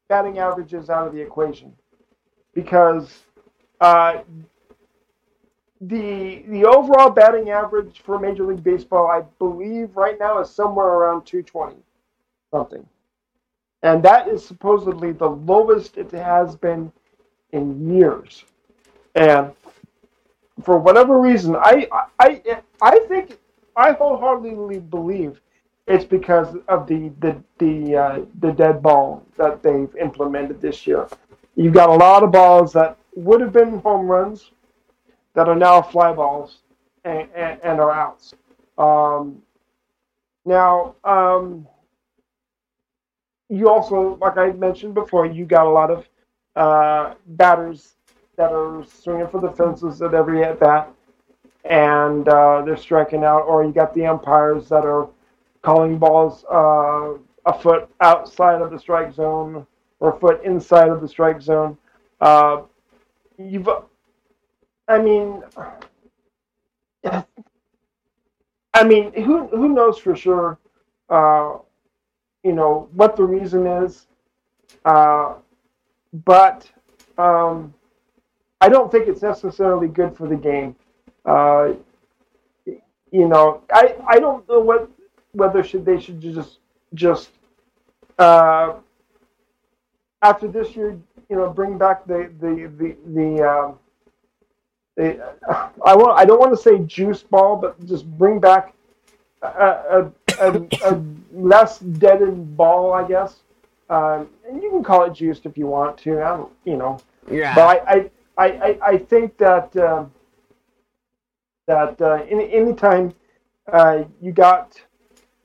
S1: batting averages out of the equation because uh, the the overall batting average for Major League Baseball, I believe, right now is somewhere around 220 something, and that is supposedly the lowest it has been in years. And for whatever reason, I I I think I wholeheartedly believe it's because of the the the uh, the dead ball that they've implemented this year. You've got a lot of balls that would have been home runs that are now fly balls and, and, and are outs. Um, now, um, you also, like I mentioned before, you got a lot of uh, batters that are swinging for the fences at every at bat, and uh, they're striking out. Or you got the umpires that are calling balls uh, a foot outside of the strike zone or a foot inside of the strike zone. Uh, you've, I mean, I mean, who who knows for sure? You know what the reason is, uh, but um, I don't think it's necessarily good for the game. Uh, you know, I I don't know what whether should they should just just uh, after this year, you know, bring back the the the the. Um, I want I don't want to say juice ball, but just bring back a, a, a, a less deadened ball, I guess. Um, and you can call it juiced if you want to. I don't, you know.
S2: Yeah.
S1: But I, I, I, I think that um that uh, any anytime uh, you got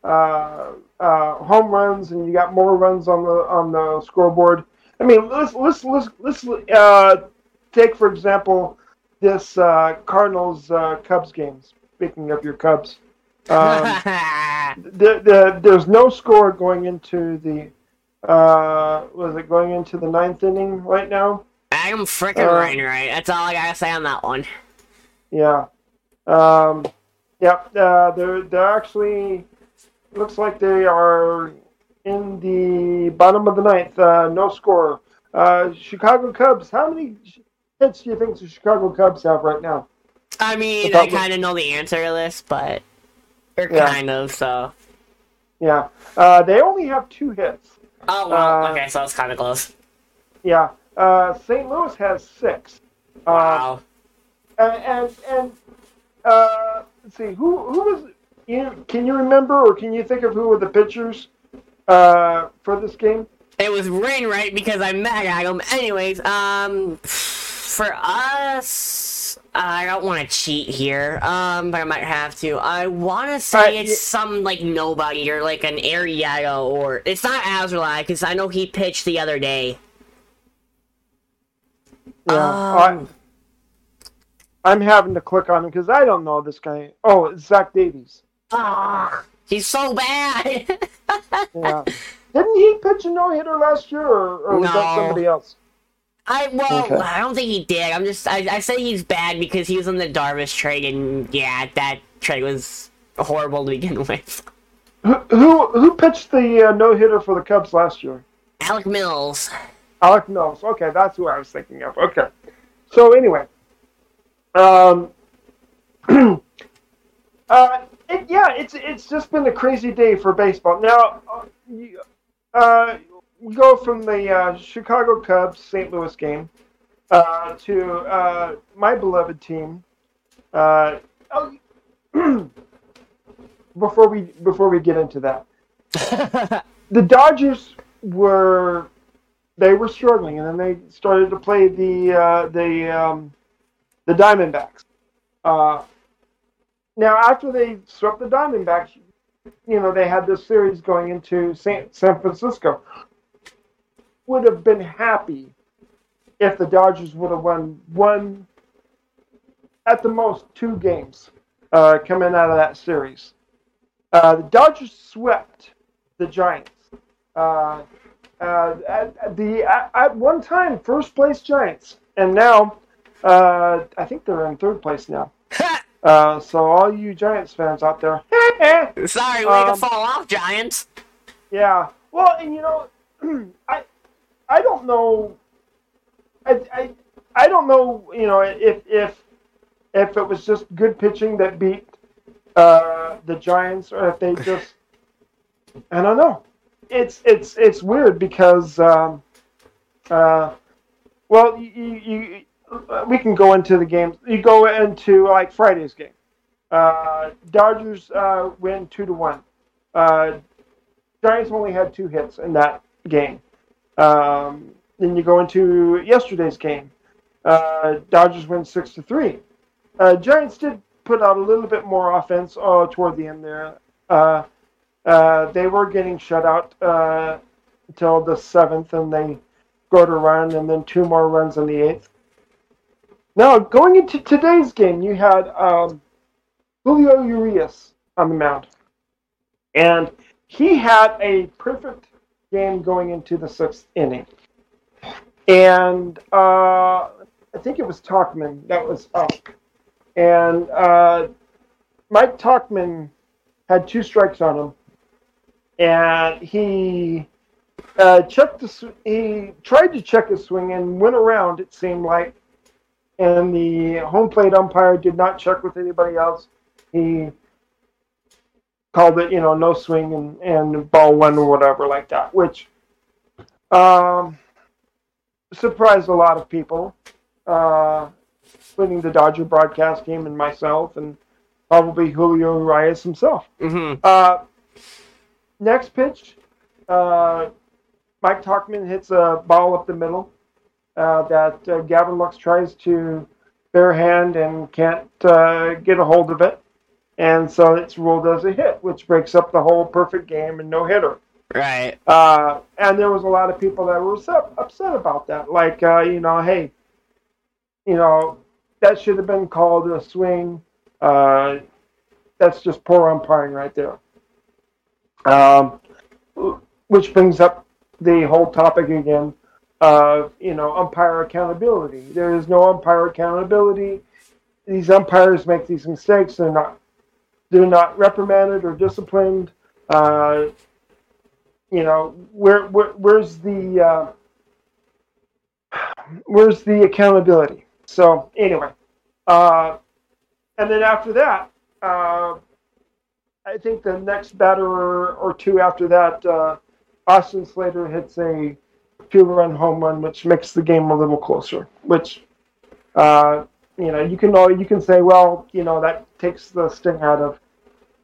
S1: uh, uh, home runs and you got more runs on the on the scoreboard. I mean, let's let's let's let's uh, take for example this uh, Cardinals uh, Cubs game. Speaking of your Cubs, um, <laughs> the, the, there's no score going into the uh, was it going into the ninth inning right now?
S2: I'm freaking
S1: Uh,
S2: right, right. That's all I gotta say on that one.
S1: Yeah. Um, yep. Uh, they're they're actually looks like they are in the bottom of the ninth. Uh, no score. Uh, Chicago Cubs. How many hits do you think the Chicago Cubs have right now?
S2: I mean, I kind of know the answer to this, but or yeah. kind of so.
S1: Yeah, uh, they only have two hits.
S2: Oh well, uh, okay, so it's kind of close.
S1: Yeah, uh, St. Louis has six.
S2: Uh, wow.
S1: and and, and uh, let's see who who was you can you remember or can you think of who were the pitchers uh, for this game?
S2: It was Wainwright because I met at him. Anyways, um, for us, I don't want to cheat here, um, but I might have to. I want to say it's some like nobody or like an Arrieta or it's not Alzolay because I know he pitched the other day.
S1: Yeah, um, I, I'm having to click on him because I don't know this guy. Oh, it's Zach Davies.
S2: Ah, he's so bad. <laughs>
S1: yeah. Didn't he pitch a no hitter last year, or, or was that somebody else?
S2: I well, okay. I don't think he did. I'm just I, I say he's bad because he was on the Darvish trade, and yeah, that trade was horrible to begin <laughs> with.
S1: Who who, who pitched the uh, no hitter for the Cubs last year?
S2: Alec Mills.
S1: Alec Mills. Okay, that's who I was thinking of. Okay, so anyway, um, <clears throat> uh, it, yeah, it's it's just been a crazy day for baseball. Now, uh, we go from the uh, Chicago Cubs St. Louis game uh, to uh, my beloved team. Uh, oh, <clears throat> before we before we get into that, <laughs> the Dodgers were they were struggling, and then they started to play the uh, the um, the Diamondbacks. Now, after they swept the Diamondbacks, you know, they had this series going into San, San Francisco. Would have been happy if the Dodgers would have won one, at the most, two games uh, coming out of that series. Uh, the Dodgers swept the Giants. Uh, uh at, the at, at, one time first place Giants, and now uh, I think they're in third place now. <laughs> Uh, so all you Giants fans out there, <laughs>
S2: sorry, we um, to fall off, Giants.
S1: Yeah, well, and you know, <clears throat> I, I don't know, I, I, I don't know, you know, if if if it was just good pitching that beat uh, the Giants, or if they <laughs> just, I don't know. It's it's it's weird because, um, uh, well, you, you uh, we can go into the games. You go into like Friday's game. Uh, Dodgers uh, win two to one. Uh, Giants only had two hits in that game. Um, then you go into yesterday's game. Uh, Dodgers win six to three. Uh, Giants did put out a little bit more offense uh, toward the end there. Uh, uh, they were getting shut out uh, until the seventh, and they go to run, and then two more runs in the eighth. Now, going into today's game, you had um, Julio Urias on the mound. And he had a perfect game going into the sixth inning. And uh, I think it was Tauchman that was up. And uh, Mike Tauchman had two strikes on him. And he uh, checked the, he tried to check his swing and went around, it seemed like, and the home plate umpire did not check with anybody else. He called it, you know, no swing and, and ball one or whatever like that, which um, surprised a lot of people, uh, including the Dodger broadcast team and myself, and probably Julio Urias himself.
S2: Mm-hmm.
S1: Uh, next pitch, uh, Mike Tauchman hits a ball up the middle uh, that uh, Gavin Lux tries to bare hand and can't uh, get a hold of it. And so it's ruled as a hit, which breaks up the whole perfect game and no hitter.
S2: Right.
S1: Uh, and there was a lot of people that were upset, upset about that. Like, uh, you know, hey, you know, that should have been called a swing. Uh, that's just poor umpiring right there. Um, which brings up the whole topic again of you know umpire accountability. There is no umpire accountability. These umpires make these mistakes. They're not they're not reprimanded or disciplined. Uh, you know, where, where where's the uh, where's the accountability? So anyway, uh, and then after that, uh, I think the next batter or two after that, uh, Austin Slater hits a two-run home run, which makes the game a little closer. Which, uh, you know, you can you can say, well, you know, that takes the sting out of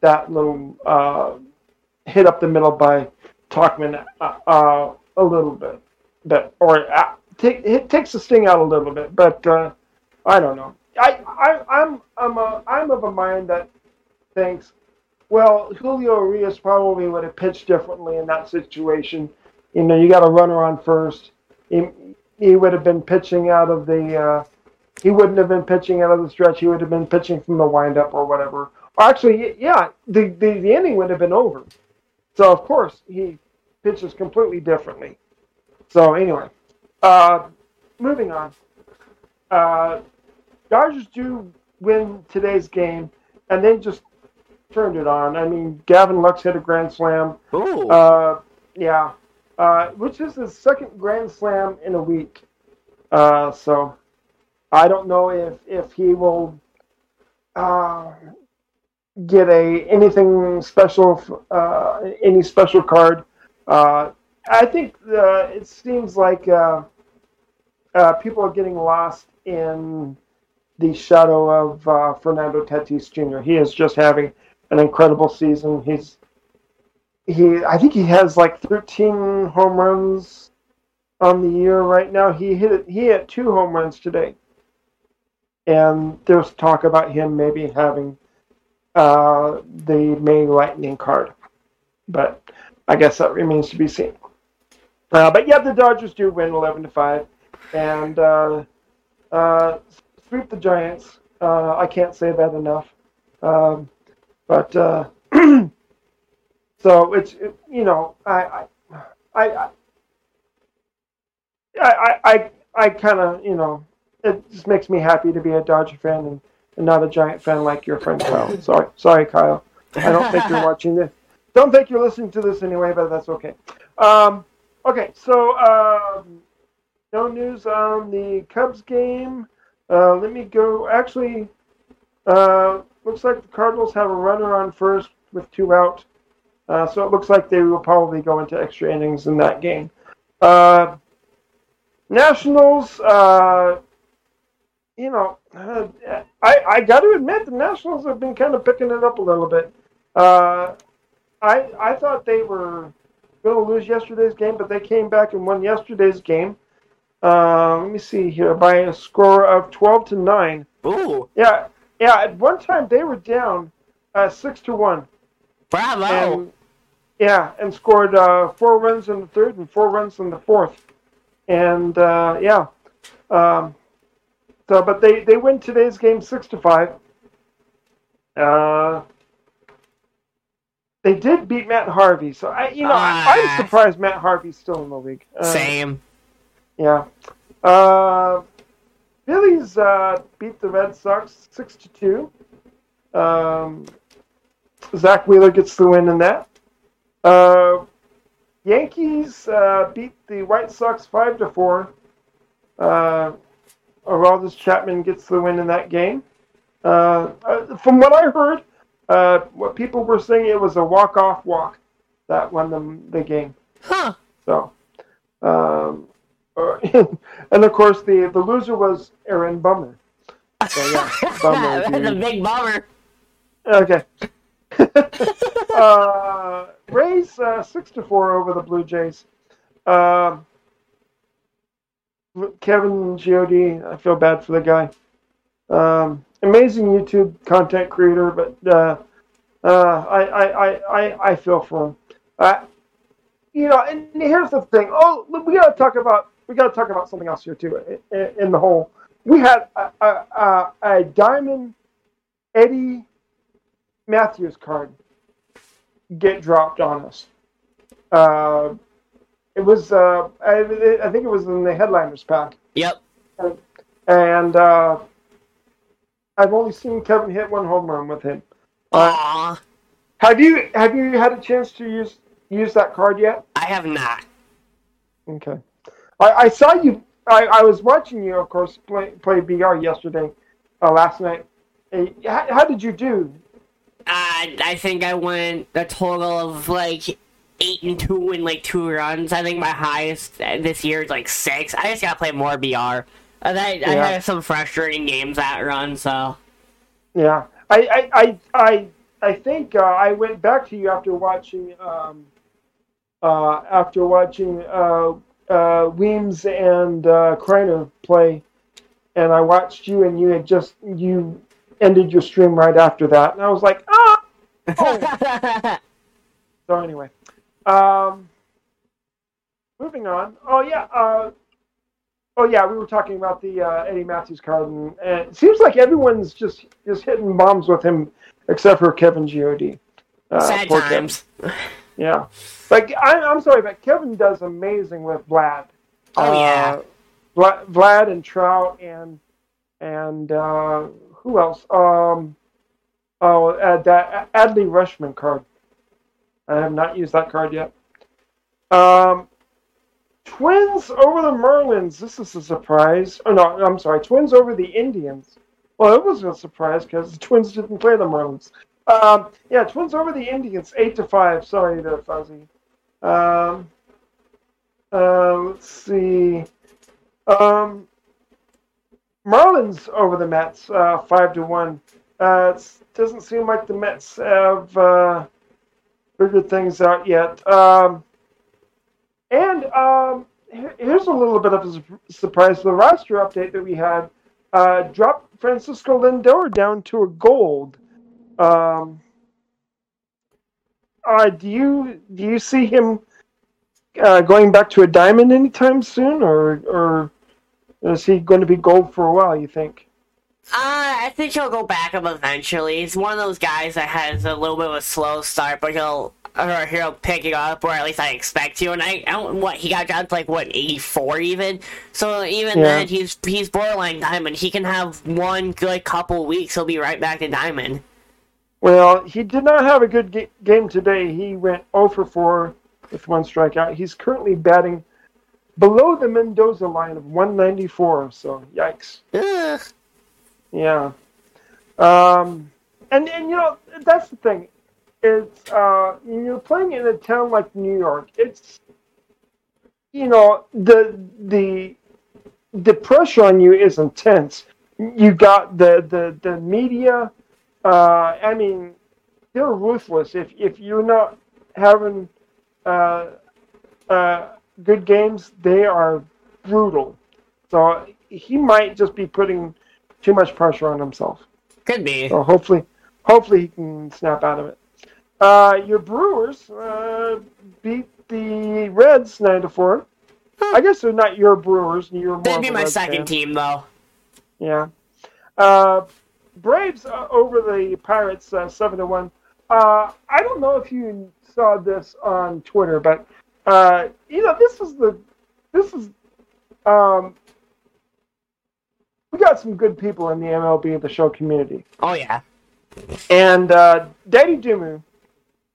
S1: that little uh, hit up the middle by Tauchman uh, uh, a little bit, but or uh, take it takes the sting out a little bit. But uh, I don't know. I, I I'm I'm a, I'm of a mind that thinks, well, Julio Urias probably would have pitched differently in that situation. You know, you got a runner on first. He, he would have been pitching out of the. He wouldn't have been pitching out of the stretch. He would have been pitching from the windup or whatever. Or actually, yeah, the, the, the inning would have been over. So of course he pitches completely differently. So anyway, uh, moving on. Uh, Dodgers do win today's game, and they just turned it on. I mean, Gavin Lux hit a grand slam.
S2: Ooh.
S1: Uh, yeah, uh, which is his second grand slam in a week. Uh, so I don't know if if he will uh, get a anything special, uh, any special card. Uh, I think uh, it seems like uh, uh, people are getting lost in the shadow of Fernando Tatis Jr. He is just having an incredible season. He's he, I think he has like 13 home runs on the year right now. He hit he hit two home runs today, and there's talk about him maybe having uh, the May Lightning card, but I guess that remains to be seen. Uh, but yeah, the Dodgers do win 11 to five, and uh, uh, sweep the Giants. Uh, I can't say that enough. Um, but uh, <clears throat> so it's it, you know I I I I I, I kind of you know it just makes me happy to be a Dodger fan and, and not a Giant fan like your friend Kyle. <laughs> Sorry, sorry, Kyle. I don't think you're watching this. Don't think you're listening to this anyway, but that's okay. Um, okay, so um, no news on the Cubs game. Uh, let me go. Actually, uh, looks like the Cardinals have a runner on first with two out. Uh, so it looks like they will probably go into extra innings in that game. Uh, Nationals, uh, you know, uh, I, I got to admit the Nationals have been kind of picking it up a little bit. Uh, I I thought they were going to lose yesterday's game, but they came back and won yesterday's game. Uh, let me see here by a score of twelve to nine.
S2: Ooh.
S1: Yeah, yeah. At one time they were down uh, six to one.
S2: Bravo.
S1: And, yeah, and scored uh, four runs in the third and four runs in the fourth. And uh, yeah, um, so but they they win today's game six to five. Uh, they did beat Matt Harvey, so I you know I,
S2: Ah.
S1: I'm surprised Matt Harvey's still in the league. Uh,
S2: Same.
S1: Yeah. Uh, Phillies uh, beat the Red Sox six to two. Um, Zack Wheeler gets the win in that. Uh, Yankees uh, beat the White Sox five to four. Aroldis Chapman gets the win in that game. Uh, uh, from what I heard, uh, what people were saying, it was a walk-off walk that won them the game.
S2: Huh.
S1: So, um, uh, <laughs> and of course, the the loser was Aaron Bummer. So yeah, <laughs> bummer.
S2: That's a big bummer.
S1: Okay. <laughs> uh, Rays uh, six to four over the Blue Jays. Um, Kevin Giodi, I feel bad for the guy. Um, amazing YouTube content creator, but uh, uh, I, I, I, I, I feel for him. Uh, you know, and here's the thing. Oh, we got to talk about we got to talk about something else here too. In, in the whole, we had a, a, a, a diamond Eddie Mathews card get dropped on us. Uh, it was, uh, I, I think it was in the headliners pack,
S2: Yep.
S1: and uh, I've only seen Kevin hit one home run with him. Uh, Have you have you had a chance to use use that card yet?
S2: I have not.
S1: Okay. I, I saw you. I, I was watching you, of course, play play BR yesterday, uh, last night. How, how did you do?
S2: Uh, I think I went a total of like eight and two in like two runs. I think my highest this year is like six. I just gotta play more BR. Uh, I, I had some frustrating games that run, so
S1: Yeah, I I I I, I think uh, I went back to you after watching um, uh, after watching uh, uh, Weems and uh, Kreiner play, and I watched you, and you had just you ended your stream right after that, and I was like, ah. Oh. <laughs> So anyway, um, moving on. Oh yeah. Uh, oh yeah. We were talking about the uh, Eddie Mathews card, and, and it seems like everyone's just just hitting bombs with him, except for Kevin God. Uh,
S2: sad
S1: poor Kevin.
S2: times. <laughs>
S1: Yeah. Like I, I'm sorry, but Kevin does amazing with Vlad.
S2: Oh, yeah.
S1: Uh, Vlad, Vlad and Trout and and uh, who else? Um, oh, uh, that Adley Rutschman card. I have not used that card yet. Um, Twins over the Marlins. This is a surprise. Oh no, I'm sorry. Twins over the Indians. Well, it was a surprise because the Twins didn't play the Marlins. Um, yeah, Twins over the Indians, eight to five. Sorry, there, Fuzzy. Um, uh, let's see. Um, Marlins over the Mets, uh, five to one. Uh, it doesn't seem like the Mets have uh, figured things out yet. Um, and um, here's a little bit of a surprise: the roster update that we had uh, dropped Francisco Lindor down to a gold. Um, uh, do you do you see him uh, going back to a diamond anytime soon, or or is he going to be gold for a while? You think?
S2: Uh, I think he'll go back up eventually. He's one of those guys that has a little bit of a slow start, but he'll or he'll pick it up, or at least I expect to. And I, I don't what he got down to like what eighty four even. So even
S1: Yeah.
S2: then, he's he's borderline diamond. He can have one good couple weeks, he'll be right back to diamond.
S1: Well, he did not have a good ga- game today. He went 0 for 4 with one strikeout. He's currently batting below the Mendoza line of 194. So yikes.
S2: Ugh.
S1: Yeah. Um, and and you know that's the thing. It's uh, you're playing in a town like New York. It's you know the the the pressure on you is intense. You got the the the media. Uh, I mean, they're ruthless. If if you're not having uh, uh, good games, they are brutal. So he might just be putting too much pressure on himself.
S2: Could be.
S1: So hopefully, hopefully he can snap out of it. Uh, your Brewers uh, beat the Reds nine to four. I guess they're not your Brewers. You're
S2: That'd be my
S1: Reds
S2: second
S1: fan.
S2: team though.
S1: Yeah. Uh, Braves uh, over the Pirates uh, seven to one. Uh, I don't know if you saw this on Twitter, but uh, you know this is the this is um, we got some good people in the MLB the Show community.
S2: Oh yeah.
S1: And uh, Daddy Dimu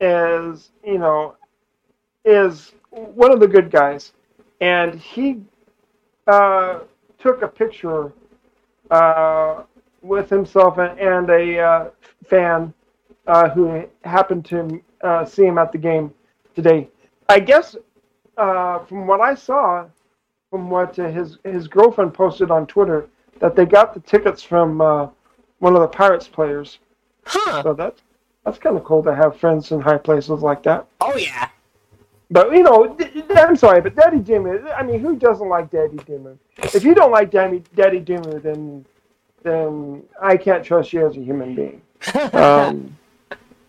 S1: is, you know, is one of the good guys, and he uh, took a picture uh, with himself and, and a uh, fan uh, who happened to uh, see him at the game today. I guess uh, from what I saw, from what uh, his his girlfriend posted on Twitter, that they got the tickets from uh, one of the Pirates players.
S2: Huh.
S1: So that's that's kind of cool to have friends in high places like that.
S2: Oh yeah.
S1: But you know, I'm sorry, but Daddy Dimu. I mean, who doesn't like Daddy Dimu? If you don't like Daddy Daddy Dimu, then then I can't trust you as a human being. <laughs> Um,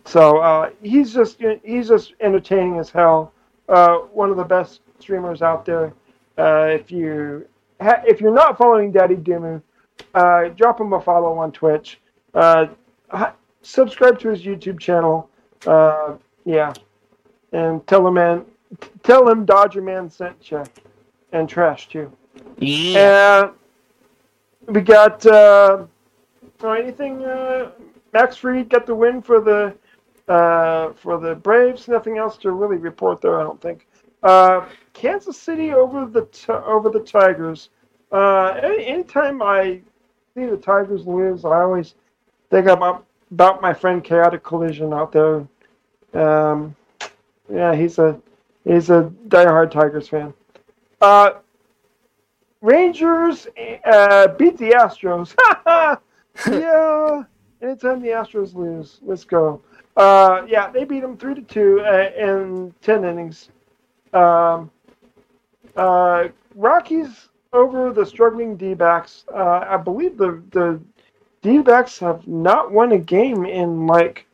S1: so uh, he's just he's just entertaining as hell. Uh, one of the best streamers out there. Uh, if you if you're not following Daddy Dimu, uh, drop him a follow on Twitch. Uh, subscribe to his YouTube channel. Uh, yeah, and tell him man, tell him Dodger Man sent you, and trash too.
S2: yeah.
S1: And we got uh, oh, anything. Uh, Max Fried got the win for the Uh, for the Braves, nothing else to really report there. I don't think. Uh, Kansas City over the t- over the Tigers. Uh, any, anytime I see the Tigers lose, I always think about about my friend Chaotic Collision out there. Um, yeah, he's a he's a diehard Tigers fan. Uh, Rangers uh, beat the Astros. <laughs> yeah, anytime the Astros lose, let's go. Uh, yeah, they beat them three to two uh, in ten innings. Um, uh, Rockies over the struggling D-backs. Uh, I believe the the D-backs have not won a game in like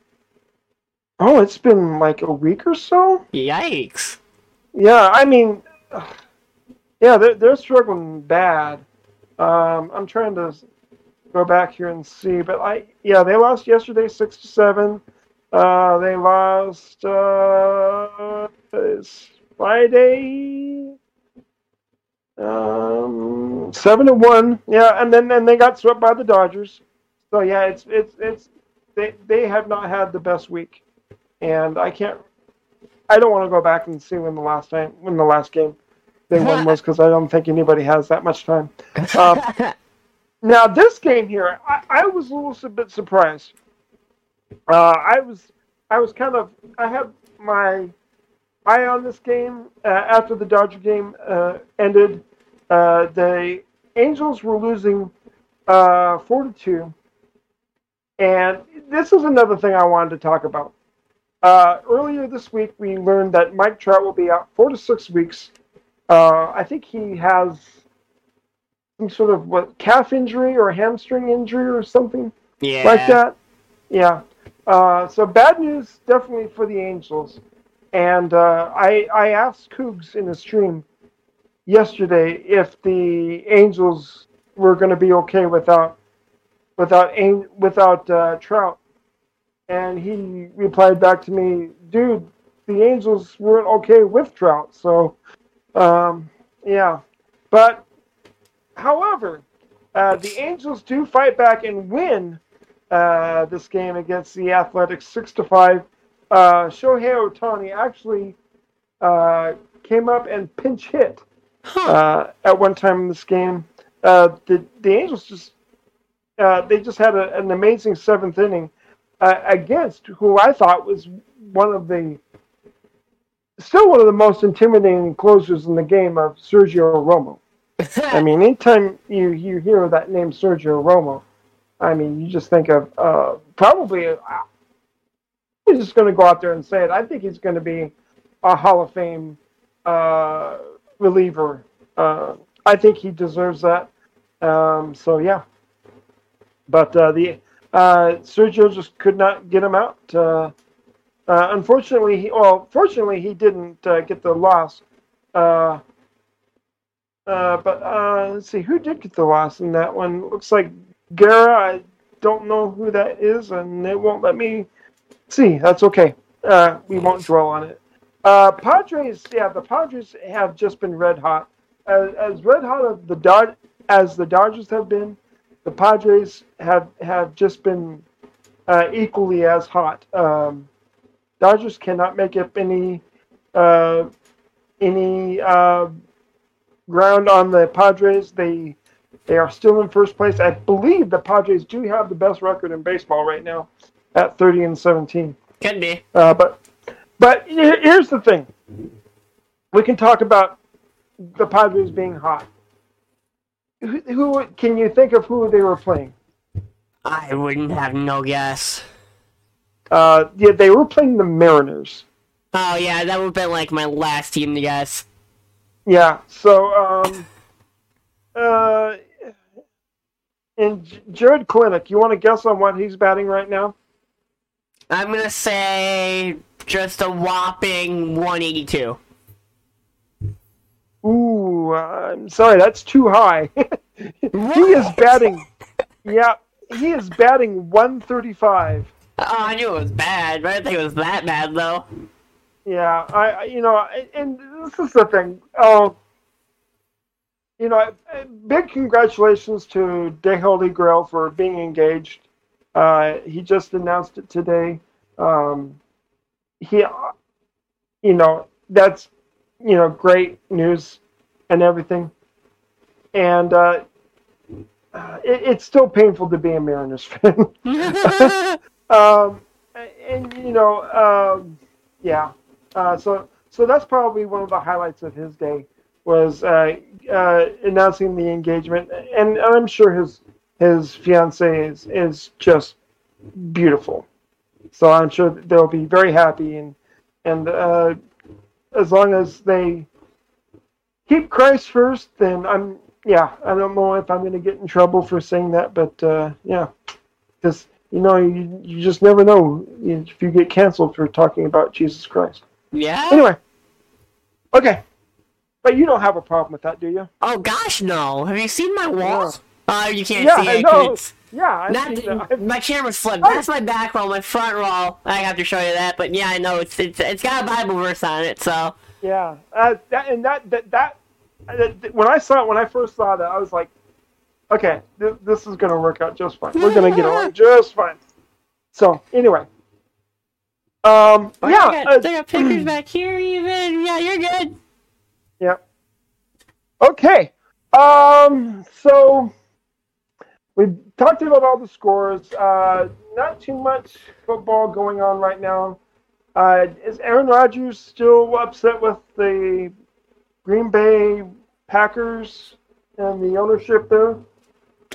S1: oh, it's been like a week or so.
S2: Yikes!
S1: Yeah, I mean, yeah, they're they're struggling bad. Um, I'm trying to go back here and see, but I yeah, they lost yesterday six to seven. Uh, they lost uh, Friday um, seven to one. Yeah, and then and they got swept by the Dodgers. So yeah, it's it's it's they they have not had the best week, and I can't. I don't want to go back and see when the last time when the last game they won was because I don't think anybody has that much time. Um, <laughs> now this game here, I, I was a little bit surprised. Uh, I was I was kind of I had my eye on this game uh, after the Dodger game uh, ended. Uh, the Angels were losing uh, four to two, and this is another thing I wanted to talk about. Uh, earlier this week, we learned that Mike Trout will be out four to six weeks. Uh, I think he has some sort of what calf injury or hamstring injury or something
S2: Yeah.
S1: like that. Yeah. Uh, so bad news definitely for the Angels. And uh, I I asked Cougs in the stream yesterday if the Angels were going to be okay without without without uh, Trout, and he replied back to me, "Dude, the Angels weren't okay with Trout." So, um, yeah, but however, uh, the Angels do fight back and win uh, this game against the Athletics, six to five. Uh, Shohei Ohtani actually uh, came up and pinch hit
S2: Huh.
S1: uh, at one time in this game. Uh, the the Angels just uh, they just had a, an amazing seventh inning uh, against who I thought was one of the still one of the most intimidating closers in the game of Sergio Romo. <laughs> I mean, anytime you, you hear that name Sergio Romo, I mean, you just think of uh, probably. I'm just going to go out there and say it. I think he's going to be a Hall of Fame uh, reliever. Uh, I think he deserves that. Um, so yeah, but uh, the uh, Sergio just could not get him out. Uh, uh, unfortunately, he well, fortunately he didn't get the loss. But let's see who did get the loss in that one. Looks like Guerra. I don't know who that is, and it won't let me see. That's okay. Uh, we won't dwell on it. Uh, Padres, yeah, the Padres have just been red hot. As, as red hot as the Dod- as the Dodgers have been, the Padres have have just been uh, equally as hot. Um, Dodgers cannot make up any uh, any uh, ground on the Padres. They they are still in first place. I believe the Padres do have the best record in baseball right now, at thirty and seventeen.
S2: Could be.
S1: Uh, but but here's the thing. We can talk about the Padres being hot. Who, who can you think of who they were playing?
S2: I wouldn't have no guess.
S1: Uh, yeah, they were playing the Mariners.
S2: Oh yeah, that would have been like my last team to guess.
S1: Yeah. So um, uh, and Jared Kelenic, you want to guess on what he's batting right now?
S2: I'm gonna say just a whopping 182.
S1: Ooh, I'm sorry, that's too high. <laughs> he is batting. Yeah, he is batting 135.
S2: Oh, I knew it was bad, but I didn't think it was that bad though.
S1: Yeah, I, you know, and this is the thing. Oh, you know, big congratulations to Deholdy Grail for being engaged. Uh, he just announced it today. Um, he, you know, that's you know great news and everything, and uh, it, it's still painful to be a Mariners fan. <laughs> um, and you know, um, yeah. Uh, so so that's probably one of the highlights of his day was uh, uh, announcing the engagement, and I'm sure his his fiance is is just beautiful. So I'm sure they'll be very happy, and and uh, as long as they keep Christ first, then I'm yeah. I don't know if I'm going to get in trouble for saying that, but uh, yeah, because you know you you just never know if you get canceled for talking about Jesus Christ.
S2: Yeah.
S1: Anyway, okay. But you don't have a problem with that, do you?
S2: Oh gosh, no. Have you seen my walls? Oh, you can't
S1: Yeah,
S2: see
S1: I
S2: it.
S1: know. Yeah, seen that. <laughs>
S2: my camera's flipped.
S1: Oh.
S2: That's my back roll. My front roll. I have to show you that. But yeah, I know it's it's it's got a Bible verse on it. So
S1: Yeah, uh, that and that that that, uh, when I saw it when I first saw that I was like, okay, th- this is gonna work out just fine. We're gonna get along <laughs> just fine. So anyway, um,
S2: Oh,
S1: yeah,
S2: I got,
S1: uh,
S2: I got pictures <clears throat> back here. Even yeah, you're good.
S1: yeah. Okay, um, so we talked about all the scores. Uh, not too much football going on right now. Uh, is Aaron Rodgers still upset with the Green Bay Packers and the ownership there?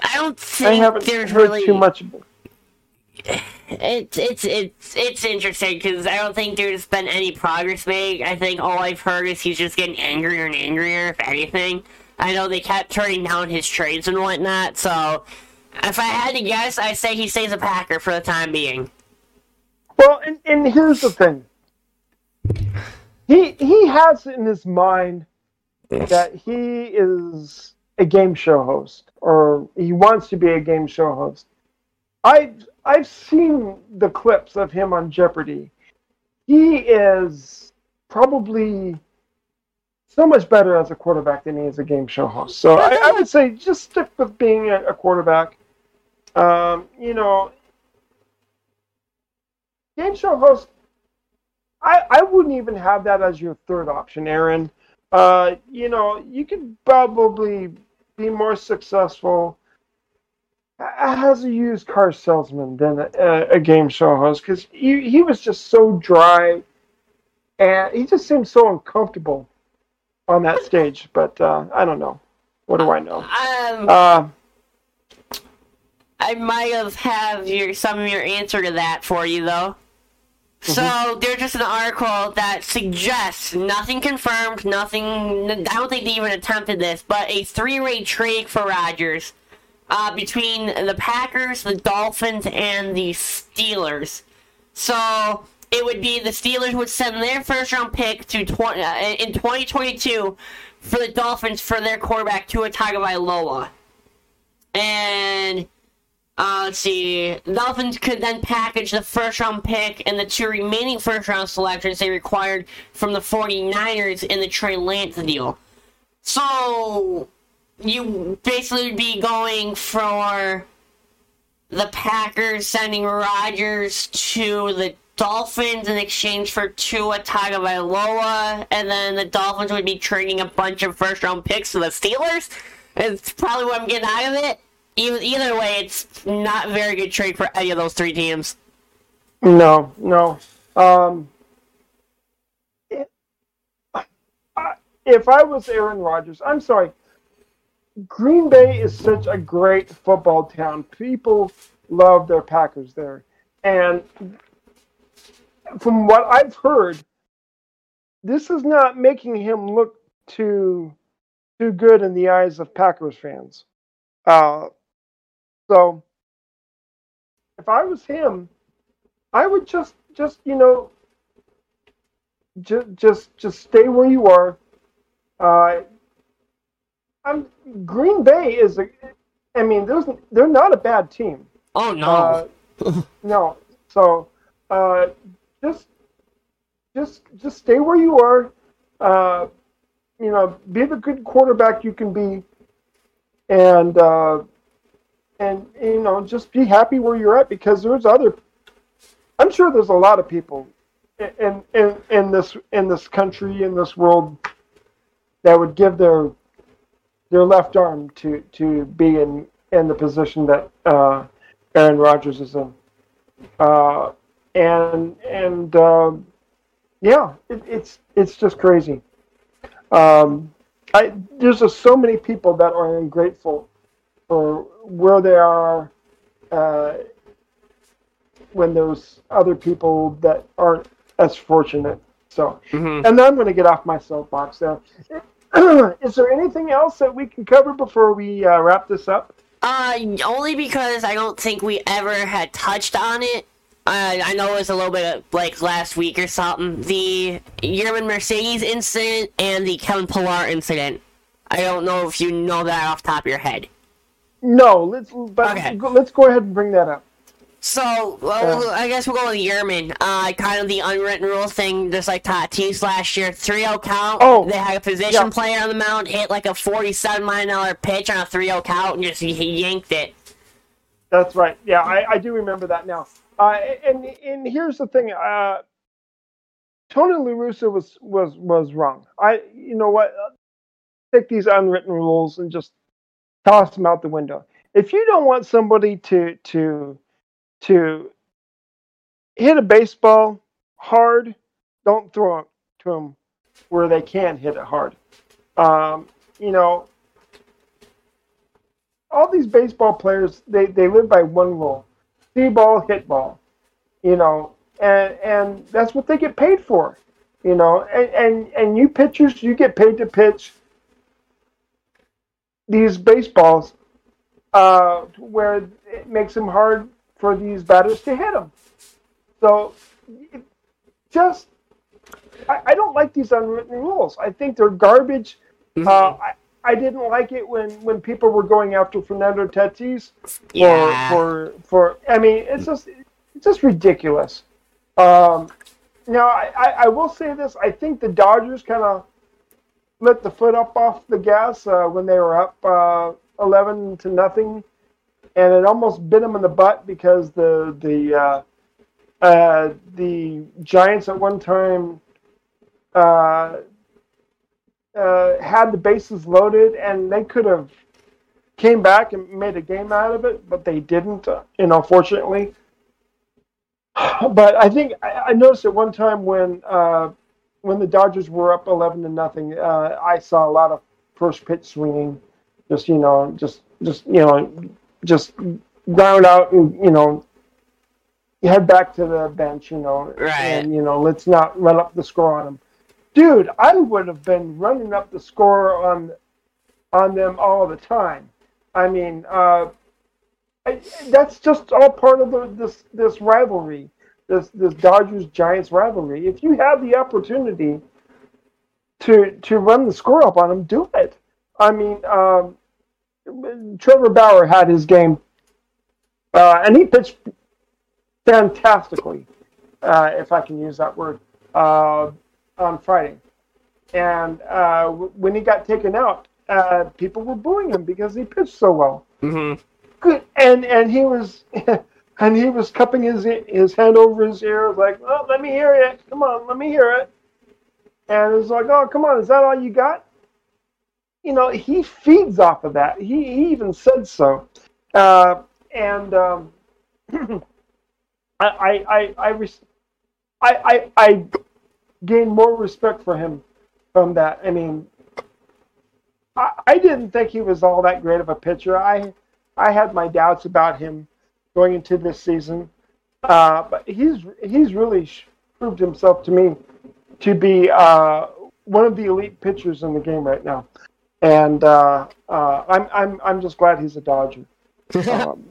S2: I don't
S1: I
S2: think
S1: haven't
S2: there's
S1: heard
S2: really
S1: too much.
S2: It's it's it's it's interesting because I don't think there's been any progress made. I think all I've heard is he's just getting angrier and angrier. If anything, I know they kept turning down his trades and whatnot. So, if I had to guess, I'd say he stays a Packer for the time being.
S1: Well, and, and here's the thing. He he has in his mind that he is a game show host, or he wants to be a game show host. I've I've seen the clips of him on Jeopardy. He is probably so much better as a quarterback than he is a game show host. So I, I would say just stick with being a, a quarterback. Um, you know, game show host. I I wouldn't even have that as your third option, Aaron. Uh, you know, you could probably be more successful as a used car salesman than a, a game show host because he, he was just so dry and he just seemed so uncomfortable on that stage. But uh, I don't know. What do I know?
S2: Um,
S1: Uh,
S2: I might have have your some of your answer to that for you though. So there's just an article that suggests nothing confirmed, nothing. I don't think they even attempted this, but a three-way trade for Rodgers uh, between the Packers, the Dolphins, and the Steelers. So it would be the Steelers would send their first-round pick to 20, uh, in 2022 for the Dolphins for their quarterback Tua Tagovailoa, and uh, let's see. Dolphins could then package the first round pick and the two remaining first round selections they required from the 49ers in the Trey Lance deal. So, you basically would be going for the Packers sending Rodgers to the Dolphins in exchange for Tua Tagovailoa, and then the Dolphins would be trading a bunch of first round picks to the Steelers. It's probably what I'm getting out of it. Either, either way, it's not a very good trade for any of those three teams.
S1: No, no. Um, if I was Aaron Rodgers, I'm sorry. Green Bay is such a great football town. People love their Packers there. And from what I've heard, this is not making him look too too good in the eyes of Packers fans. Uh, so if I was him, I would just just you know just just just stay where you are. Uh, I'm Green Bay is a. I mean, there's they're not a bad team.
S2: Oh no!
S1: Uh, <laughs> no, so uh, just just just stay where you are. Uh, you know, be the good quarterback you can be, and uh, and you know, just be happy where you're at because there's other. I'm sure there's a lot of people in, in in this in this country in this world that would give their their left arm to to be in in the position that uh, Aaron Rodgers is in, uh, and and uh, yeah, it, it's it's just crazy. Um, I, there's just so many people that are ungrateful for where they are uh, when there's other people that aren't as fortunate. So, mm-hmm. and I'm going to get off my soapbox there. <clears throat> Is there anything else that we can cover before we uh, wrap this up?
S2: Uh, only because I don't think we ever had touched on it. Uh, I know it was a little bit of, like last week or something. The Yermín Mercedes incident and the Kevin Pillar incident. I don't know if you know that off top of your head.
S1: No, let's but okay. let's go ahead and bring that up.
S2: So, well, uh, I guess we'll go with Yermín. Uh, kind of the unwritten rule thing, just like Tatis last year. 3 0 count. Oh, they had a position yeah. player on the mound hit like a $47 million pitch on a 3 0 count and just he yanked it.
S1: That's right. Yeah, I, I do remember that now. Uh, and and here's the thing. Uh, Tony La Russa was was was wrong. I you know what? Take these unwritten rules and just toss them out the window. If you don't want somebody to to to hit a baseball hard, don't throw it to them where they can hit it hard. Um, you know, all these baseball players they, they live by one rule: see ball, hit ball. You know, and and that's what they get paid for. You know, and and, and you pitchers, you get paid to pitch these baseballs uh, where it makes them hard for these batters to hit them. So just, I, I don't like these unwritten rules. I think they're garbage. Mm-hmm. Uh, I, I didn't like it when, when people were going after Fernando Tatis for, yeah. for for I mean it's just it's just ridiculous. Um, now I, I, I, will say this: I think the Dodgers kind of let the foot up off the gas uh, when they were up uh, eleven to nothing and it almost bit them in the butt because the the uh, uh, the Giants at one time uh, uh, had the bases loaded, and they could have came back and made a game out of it, but they didn't. You know, fortunately. <sighs> But I think I, I noticed at one time when when the Dodgers were up eleven to nothing, uh, I saw a lot of first pitch swinging, just you know, just just you know, just ground out and you know head back to the bench, you know,
S2: right.
S1: and you know let's not run up the score on them. Dude, I would have been running up the score on on them all the time. I mean, uh, I, that's just all part of the, this this rivalry, this this Dodgers Giants rivalry. If you have the opportunity to to run the score up on them, do it. I mean, um, Trevor Bauer had his game, uh, and he pitched fantastically, uh, if I can use that word, uh, on Friday. And uh, w- when he got taken out, uh, people were booing him because he pitched so well.
S2: Mm-hmm.
S1: Good, and and he was. <laughs> and he was cupping his his hand over his ear, like, "Oh, let me hear it. Come on, let me hear it." And it was like, "Oh, come on, is that all you got?" you know, he feeds off of that. He, he even said so. Uh, and um, <clears throat> I, I, I, res- I, I, I gained more respect for him from that. I mean, I, I didn't think he was all that great of a pitcher. I, I had my doubts about him going into this season, uh, but he's he's really proved himself to me to be uh, one of the elite pitchers in the game right now and uh, uh, I'm I'm I'm just glad he's a Dodger. <laughs> um,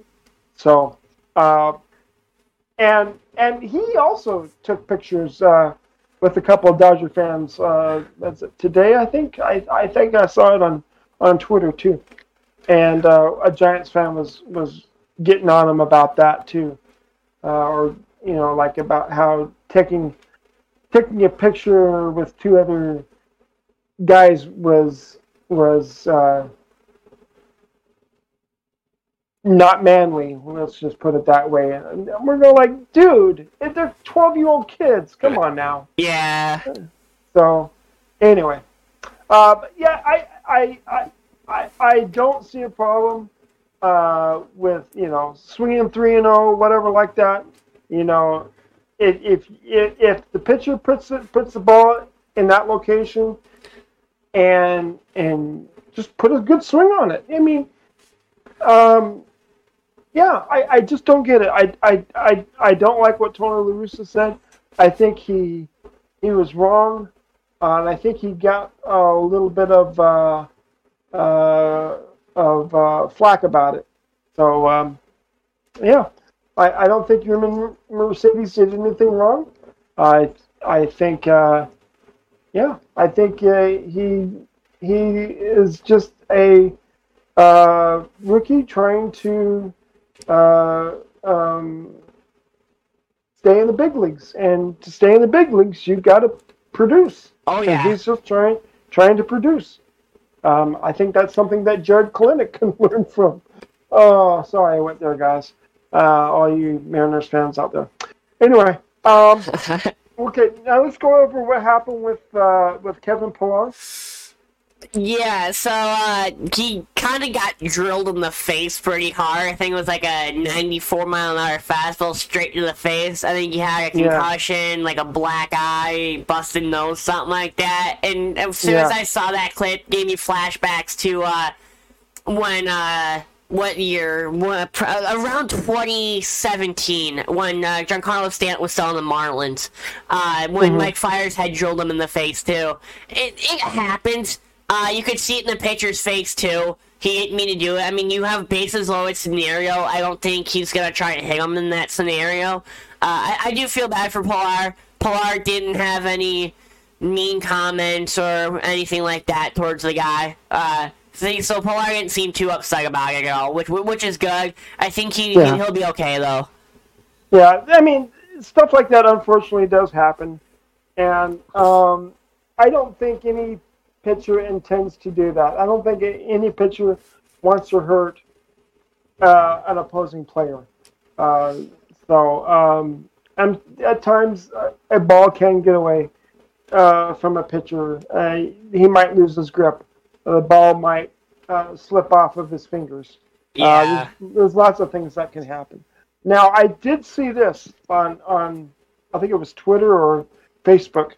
S1: so, uh, and and he also took pictures uh, with a couple of Dodger fans. Uh, that's today, I think. I, I think I saw it on on Twitter too, and uh, a Giants fan was was getting on him about that too, or you know, like about how taking taking a picture with two other guys was was uh, not manly. Let's just put it that way. And we're going like, dude, if they're twelve year old kids. Come on now.
S2: Yeah.
S1: So, anyway, uh, yeah, I, I, I, I, I don't see a problem uh, with you know swinging three and zero, whatever like that. You know, if if if the pitcher puts it puts the ball in that location and and just put a good swing on it. I mean, um, yeah, I, I just don't get it. I, I, I, I don't like what Tony La Russa said. I think he he was wrong, uh, and I think he got a little bit of uh, uh, of uh, flack about it. So um, yeah, I, I don't think Yermin Mercedes did anything wrong. I I think uh, yeah, I think uh, he he is just a uh, rookie trying to uh, um, stay in the big leagues, and to stay in the big leagues, you've got to produce.
S2: Oh yeah,
S1: he's just trying trying to produce. Um, I think that's something that Jared Kelenic <laughs> can learn from. Oh, sorry, I went there, guys. Uh, all you Mariners fans out there. Anyway, um, <laughs> okay, now let's go over what happened with uh, with Kevin Pillar.
S2: Yeah, so uh, he kind of got drilled in the face pretty hard. I think it was like a 94 mile an hour fastball straight to the face. I think he had a concussion, yeah. like a black eye, busted nose, something like that. And as soon yeah. as I saw that clip, gave me flashbacks to uh, when. Uh, what year? What, around 2017, when uh, Giancarlo Stanton was still on the Marlins. Uh, when mm-hmm. Mike Fiers had drilled him in the face, too. It, it happens uh, you could see it in the pitcher's face too. He didn't mean to do it. I mean, you have bases loaded scenario. I don't think he's gonna try to hit him in that scenario. Uh, I, I do feel bad for Pillar. Pillar didn't have any mean comments or anything like that towards the guy. Uh, so Pillar didn't seem too upset about it at all, which which is good. I think he yeah. he'll be okay though.
S1: Yeah, I mean, stuff like that unfortunately does happen, and um, I don't think any pitcher intends to do that. I don't think any pitcher wants to hurt uh, an opposing player. Uh, so, um, and at times uh, a ball can get away uh, from a pitcher. Uh, he might lose his grip. The ball might uh, slip off of his fingers.
S2: Yeah.
S1: There's, there's lots of things that can happen. Now, I did see this on on I think it was Twitter or Facebook.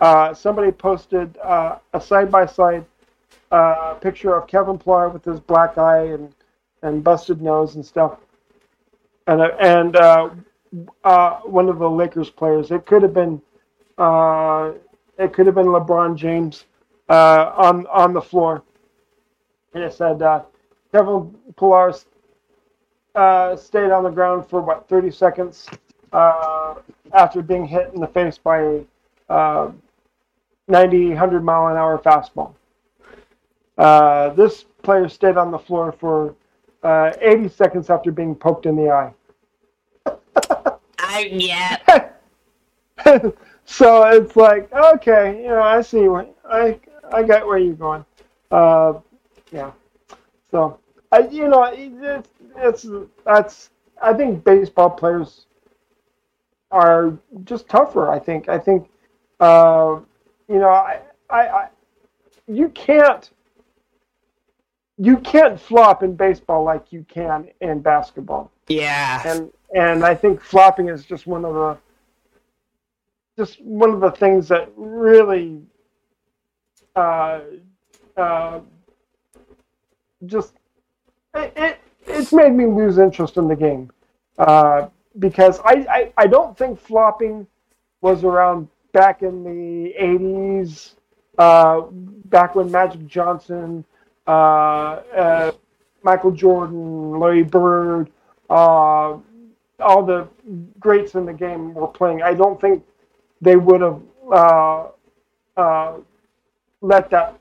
S1: Uh, somebody posted uh, a side by side picture of Kevin Pillar with his black eye and, and busted nose and stuff, and uh, and uh, one of the Lakers players. It could have been it could have been LeBron James on on the floor. And it said Kevin Pillar uh, stayed on the ground for about 30 seconds after being hit in the face by a uh, 90, 100 mile an hour fastball. Uh, this player stayed on the floor for uh, 80 seconds after being poked in the eye.
S2: I, yeah. <laughs>
S1: so it's like, okay, you know, I see what I I got where you're going. Uh, yeah. So I, you know, it's, it's that's I think baseball players are just tougher. I think I think uh, you know, I, I, I, you can't, you can't flop in baseball like you can in basketball.
S2: Yeah.
S1: And and I think flopping is just one of the, just one of the things that really, uh, uh, just it, it it's made me lose interest in the game. Uh, because I, I, I don't think flopping was around back in the 80s, uh, back when Magic Johnson, uh, uh, Michael Jordan, Larry Bird, uh, all the greats in the game were playing. I don't think they would have uh, uh, let that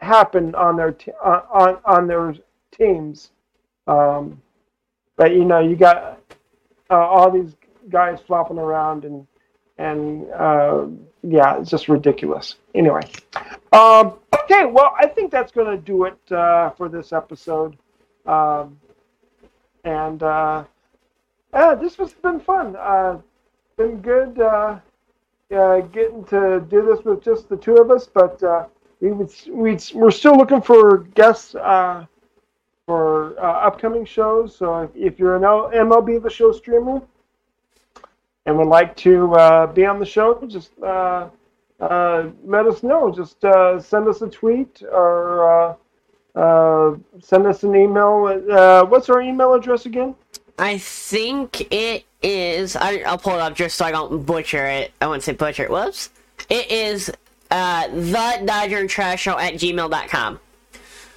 S1: happen on their on on their teams. Um, but you know, you got all these guys flopping around and and uh, yeah, it's just ridiculous. Anyway, um, okay, well, I think that's going to do it uh, for this episode. Um, and uh, this has been fun. Uh, been good uh, uh, getting to do this with just the two of us, but we would, we we're still looking for guests for upcoming shows. So if, if you're an MLB The Show streamer and would like to uh, be on the show, just uh, uh, let us know. Just uh, send us a tweet or uh, uh, send us an email. Uh, what's our email address again?
S2: I think it is. I, will pull it up just so I don't butcher it. I won't say butcher it. Whoops. It is uh, the Dodger and Trash Show at gmail.com.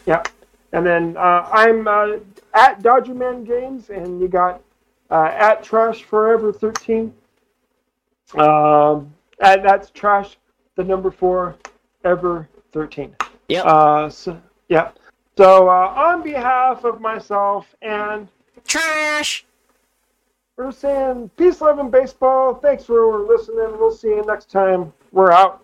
S1: Yep. And then uh, I'm uh, at Dodger Man Games, and you got uh, at Trash Forever 13. Um, and that's Trash, the number four, ever 13.
S2: Yep.
S1: Uh, so, yeah. So uh, on behalf of myself and
S2: Trash.
S1: We're saying peace, love, and baseball. Thanks for listening. We'll see you next time. We're out.